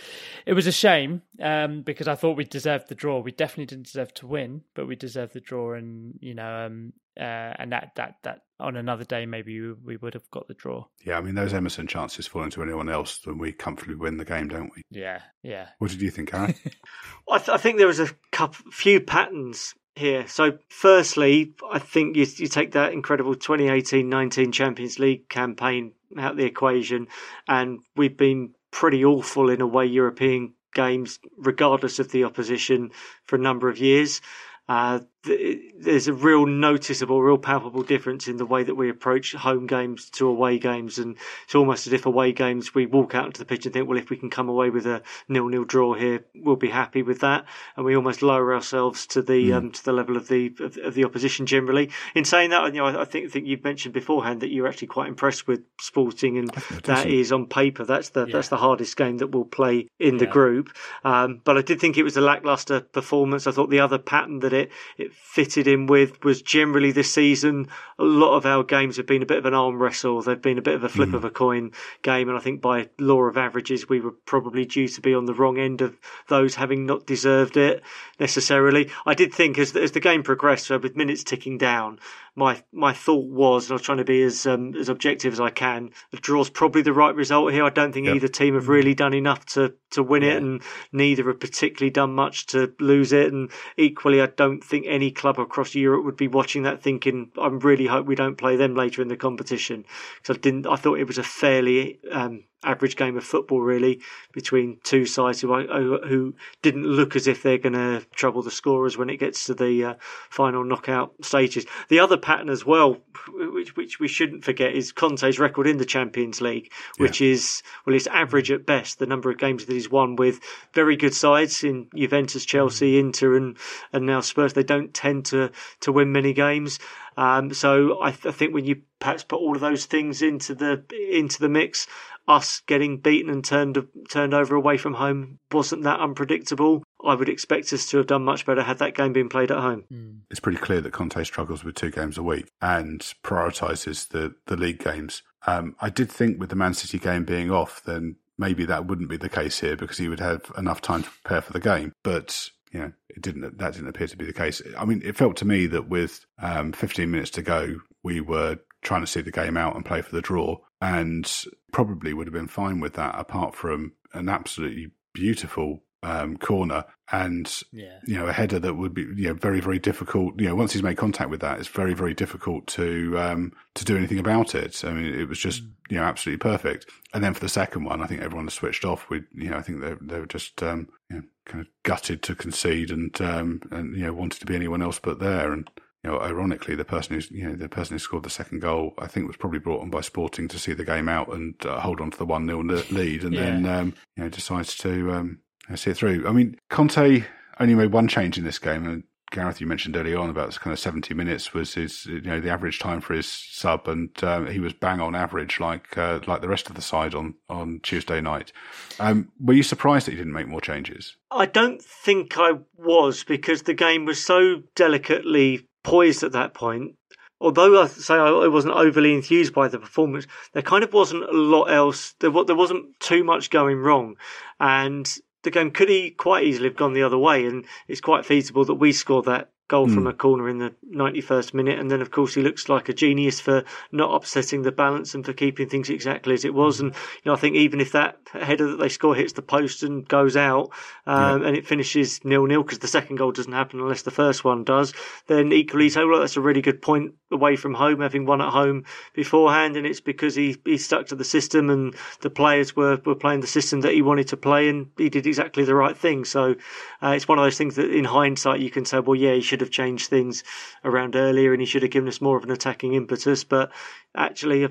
it was a shame um, because I thought we deserved the draw. We definitely didn't deserve to win, but we deserved the draw, and you know, um, uh, and that that that on another day maybe we, we, would have got the draw. Yeah, I mean those Emerson chances fall into anyone else, then we comfortably win the game, don't we? Yeah, yeah. What did you think, Aaron? I, th- I think there was a couple, few patterns here. So, firstly, I think you, you take that incredible 2018 19 Champions League campaign out the equation, and we've been pretty awful in away European games, regardless of the opposition, for a number of years. Uh, there's a real noticeable, real palpable difference in the way that we approach home games to away games, and it's almost as if away games we walk out into the pitch and think, well, if we can come away with a nil-nil draw here, we'll be happy with that, and we almost lower ourselves to the mm. um, to the level of the of, of, the opposition generally. In saying that, you know, I, I think think you've mentioned beforehand that you're actually quite impressed with Sporting, and that is on paper that's the yeah. that's the hardest game that we'll play in the group. Um, but I did think it was a lackluster performance. I thought the other pattern that it it fitted in with was generally this season. A lot of our games have been a bit of an arm wrestle. They've been a bit of a flip mm. of a coin game, and I think by law of averages, we were probably due to be on the wrong end of those, having not deserved it necessarily. I did think as as the game progressed, so with minutes ticking down, my my thought was, and I was trying to be as um, as objective as I can. The draw's probably the right result here. I don't think yep. either team have really done enough to to win yeah. it, and neither have particularly done much to lose it. And equally, I don't think any club across Europe would be watching that thinking, "I really hope we don't play them later in the competition." Because I didn't. I thought it was a fairly um, average game of football, really, between two sides who who didn't look as if they're going to trouble the scorers when it gets to the uh, final knockout stages. The other pattern as well, which which we shouldn't forget, is Conte's record in the Champions League, which yeah. is well, it's average at best. The number of games that he's won with very good sides in Juventus, Chelsea, Inter, and and now Spurs. They don't tend to to win many games. Um, so I, th- I, think when you perhaps put all of those things into the into the mix, us getting beaten and turned turned over away from home wasn't that unpredictable. I would expect us to have done much better had that game been played at home. Mm. It's pretty clear that Conte struggles with two games a week and prioritises the, the league games. Um, I did think with the Man City game being off, then maybe that wouldn't be the case here because he would have enough time to prepare for the game. But you know, it didn't. That didn't appear to be the case. I mean, it felt to me that with um, 15 minutes to go, we were trying to see the game out and play for the draw, and probably would have been fine with that, apart from an absolutely beautiful um, corner and yeah. you know a header that would be you know very very difficult. You know, once he's made contact with that, it's very very difficult to um, to do anything about it. I mean, it was just mm. you know absolutely perfect. And then for the second one, I think everyone has switched off. We you know I think they they were just um, you know, kind of gutted to concede and um, and you know wanted to be anyone else but there and you know, ironically, the person who's, you know, the person who scored the second goal, I think was probably brought on by Sporting to see the game out and uh, hold on to the 1 0 lead and yeah. then, um, you know, decides to um, see it through. I mean, Conte only made one change in this game. And Gareth, you mentioned earlier on about kind of 70 minutes was his, you know, the average time for his sub. And um, he was bang on average like uh, like the rest of the side on, on Tuesday night. Um, were you surprised that he didn't make more changes? I don't think I was because the game was so delicately poised at that point. Although I say I wasn't overly enthused by the performance, there kind of wasn't a lot else. There, there wasn't too much going wrong, and the game could he quite easily have gone the other way. And it's quite feasible that we score that goal mm. from hmm. a corner in the 91st minute. And then, of course, he looks like a genius for not upsetting the balance and for keeping things exactly as it was. And, you know, I think even if that header that they score hits the post and goes out um, yeah. and it finishes nil nil because the second goal doesn't happen unless the first one does, then equally so, well, that's a really good point away from home, having won at home beforehand. And it's because he, he stuck to the system and the players were, were playing the system that he wanted to play and he did exactly the right thing. So uh, it's one of those things that in hindsight you can say, well, yeah, he should should have changed things around earlier and he should have given us more of an attacking impetus. But actually,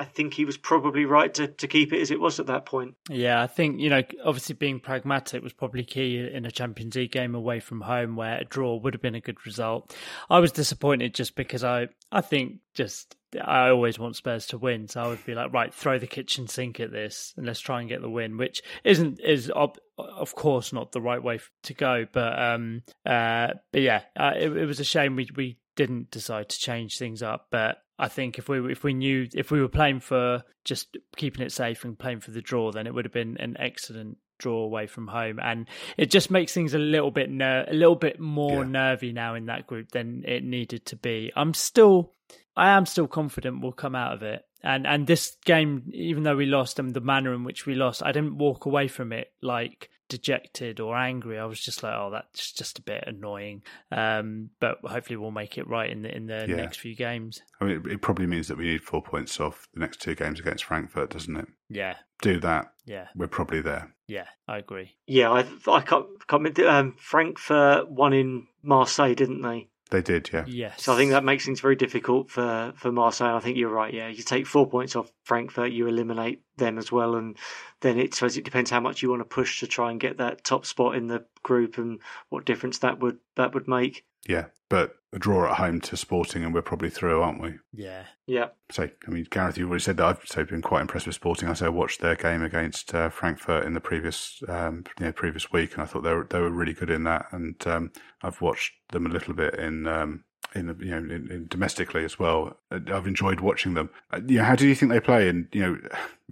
I think he was probably right to, to keep it as it was at that point. Yeah, I think, you know, obviously being pragmatic was probably key in a Champions League game away from home where a draw would have been a good result. I was disappointed just because I, I think just I always want Spurs to win, so I would be like, right, throw the kitchen sink at this and let's try and get the win, which isn't is of, of course not the right way to go, but um, uh, but yeah, uh, it, it was a shame we we didn't decide to change things up, but I think if we if we knew if we were playing for just keeping it safe and playing for the draw, then it would have been an excellent draw away from home, and it just makes things a little bit ner- a little bit more yeah. nervy now in that group than it needed to be. I'm still I am still confident we'll come out of it. And and this game, even though we lost and the manner in which we lost, I didn't walk away from it like dejected or angry. I was just like, oh, that's just a bit annoying. Um, but hopefully we'll make it right in the in the yeah. next few games. I mean, it, it, probably means that we need four points off the next two games against Frankfurt, doesn't it? Yeah. Do that. Yeah. We're probably there. Yeah, I agree. Yeah, I I can't, can't um, Frankfurt won in Marseille, didn't they? They did, yeah. Yes. So I think that makes things very difficult for, for Marseille. I think you're right, yeah. You take four points off Frankfurt, you eliminate them as well, and then it suppose it depends how much you want to push to try and get that top spot in the group and what difference that would that would make. Yeah, but a draw at home to Sporting, and we're probably through, aren't we? Yeah, yeah. So, I mean, Gareth, you've already said that I've so been quite impressed with Sporting. I say I watched their game against uh, Frankfurt in the previous, um, you know, previous week, and I thought they were they were really good in that. And um, I've watched them a little bit in um, in the, you know in, in domestically as well. Uh, I've enjoyed watching them. Uh, you know, how do you think they play? And you know,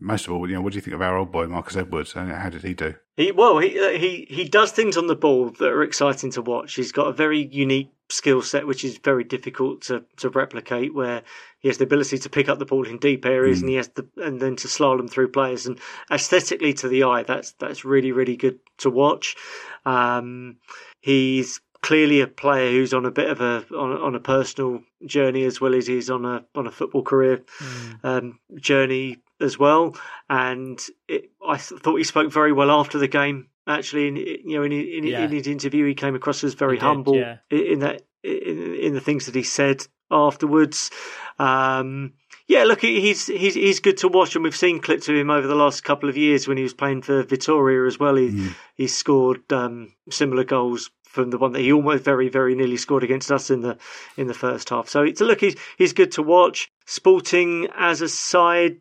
most of all, you know, what do you think of our old boy Marcus Edwards? And how did he do? He well, he uh, he he does things on the ball that are exciting to watch. He's got a very unique skill set, which is very difficult to to replicate. Where he has the ability to pick up the ball in deep areas, mm. and he has the and then to slalom through players. And aesthetically, to the eye, that's that's really really good to watch. Um, he's clearly a player who's on a bit of a on, on a personal journey as well as he's on a on a football career mm. um, journey as well. And it, I thought he spoke very well after the game. Actually, in, you know, in, in, yeah. in his interview, he came across as very humble yeah. in that in, in, the things that he said afterwards. Um, yeah, look, he's he's he's good to watch, and we've seen clips of him over the last couple of years when he was playing for Vitoria as well. He mm. he scored um, similar goals from the one that he almost very, very nearly scored against us in the in the first half. So it's a look. He's he's good to watch. Sporting as a side,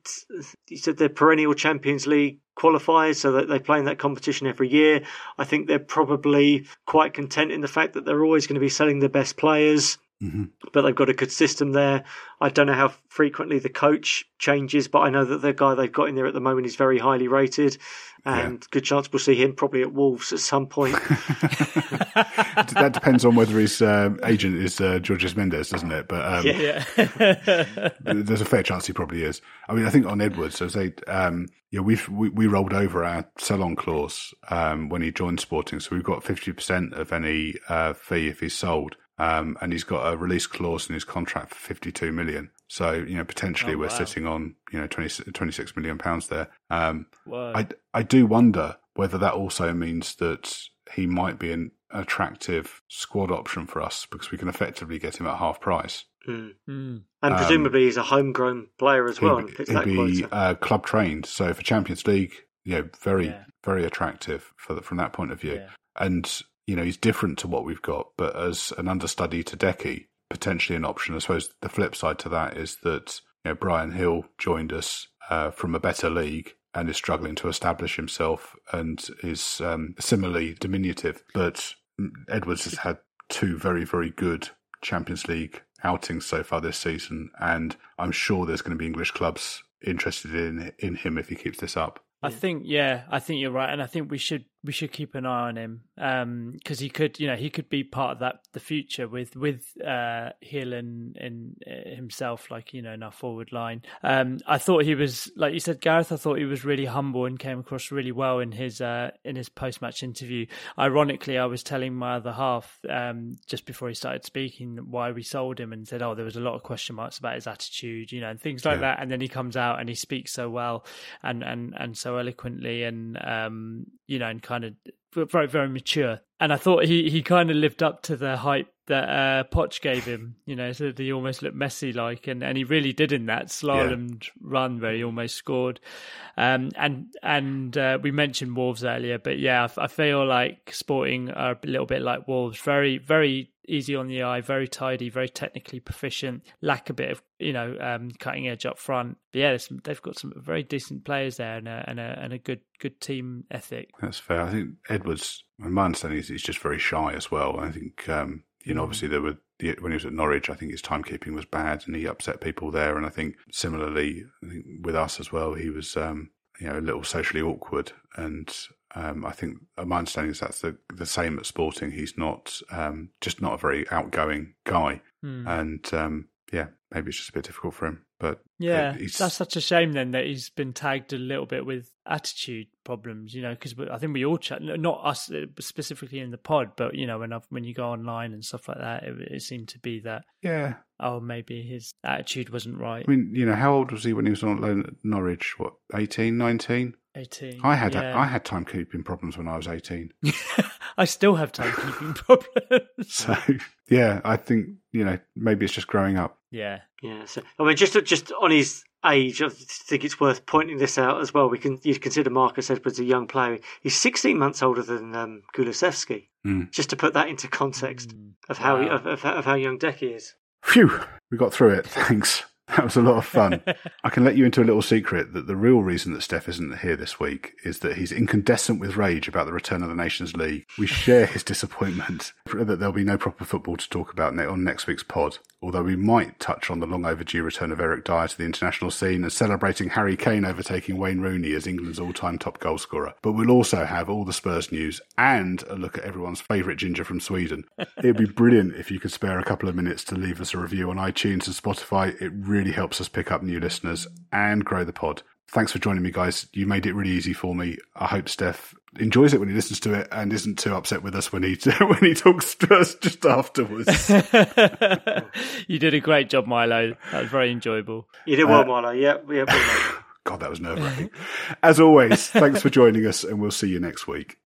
you said they're perennial Champions League qualifiers, so that they play in that competition every year. I think they're probably quite content in the fact that they're always going to be selling the best players. Mm-hmm. But they've got a good system there. I don't know how frequently the coach changes, but I know that the guy they've got in there at the moment is very highly rated, and yeah. good chance we'll see him probably at Wolves at some point. that depends on whether his um, agent is uh, Jorge Mendes, doesn't it? But um, yeah, there's a fair chance he probably is. I mean, I think on Edwards, I say, um, yeah, we've we, we, rolled over our sell-on clause um, when he joined Sporting, so we've got fifty percent of any uh, fee if he's sold. Um, and he's got a release clause in his contract for 52 million. So, you know, potentially oh, we're wow. sitting on, you know, 20, 26 million pounds there. Um, I, I do wonder whether that also means that he might be an attractive squad option for us because we can effectively get him at half price. Mm. Mm. And um, presumably he's a homegrown player as well. He'd, he'd be uh, club trained. So for Champions League, you know, very, yeah. very attractive for the, from that point of view. Yeah. And you know, he's different to what we've got, but as an understudy to Deki, potentially an option. I suppose the flip side to that is that, you know, Bryan Gil joined us uh, from a better league and is struggling to establish himself and is um, similarly diminutive. But Edwards has had two very, very good Champions League outings so far this season, and I'm sure there's going to be English clubs interested in in him if he keeps this up. I think, yeah, I think you're right, and I think we should we should keep an eye on him because um, he could, you know, he could be part of that the future with with uh, Gil and, and uh, himself, like you know, in our forward line. Um, I thought he was, like you said, Gareth. I thought he was really humble and came across really well in his uh, in his post match interview. Ironically, I was telling my other half um, just before he started speaking why we sold him and said, oh, there was a lot of question marks about his attitude, you know, and things like yeah. that. And then he comes out and he speaks so well and and and so eloquently and um, you know, and kind of very very mature. And I thought he he kind of lived up to the hype that uh, Poch gave him. You know, so he almost looked Messi like, and, and he really did in that slalom yeah. run where he almost scored. Um, and and uh, we mentioned Wolves earlier, but yeah, I, I feel like Sporting are a little bit like Wolves, very very easy on the eye, very tidy, very technically proficient, lack a bit of you know um, cutting edge up front. But yeah, they've got some very decent players there and a, and a, and a good good team ethic. That's fair. I think Edwards, my understanding is he's just very shy as well. I think um, you know mm. obviously there were when he was at Norwich, I think his timekeeping was bad and he upset people there. And I think similarly, I think with us as well, he was um, you know a little socially awkward and um, I think uh, my understanding is that's the the same at Sporting. He's not um, just not a very outgoing guy, mm. and um, yeah, maybe it's just a bit difficult for him. But yeah, that's such a shame then that he's been tagged a little bit with attitude problems. You know, because I think we all chat, not us uh, specifically in the pod, but you know, when I've, when you go online and stuff like that, it, it seemed to be that yeah, oh, maybe his attitude wasn't right. I mean, you know, how old was he when he was on loan at Norwich? What, 18, 19? 18. I had yeah. I had timekeeping problems when I was 18. I still have timekeeping problems. so, yeah, I think, you know, maybe it's just growing up. Yeah. Yeah. So, I mean, just just on his age, I think it's worth pointing this out as well. We can you consider Marcus Edwards a young player. He's 16 months older than um, Kulusevski. Mm. Just to put that into context mm. of how wow. of, of, of how young Deki is. Phew, we got through it. Thanks. That was a lot of fun. I can let you into a little secret that the real reason that Steph isn't here this week is that he's incandescent with rage about the return of the Nations League. We share his disappointment that there'll be no proper football to talk about on next week's pod although we might touch on the long overdue return of Eric Dier to the international scene and celebrating Harry Kane overtaking Wayne Rooney as England's all time top goalscorer. But we'll also have all the Spurs news and a look at everyone's favourite ginger from Sweden. It'd be brilliant if you could spare a couple of minutes to leave us a review on iTunes and Spotify. It really helps us pick up new listeners and grow the pod. Thanks for joining me, guys. You made it really easy for me. I hope Steph enjoys it when he listens to it and isn't too upset with us when he when he talks to us just afterwards. you did a great job, Milo. That was very enjoyable. You did well, uh, Milo. Yeah, yeah. God, that was nerve wracking. As always, thanks for joining us, and we'll see you next week.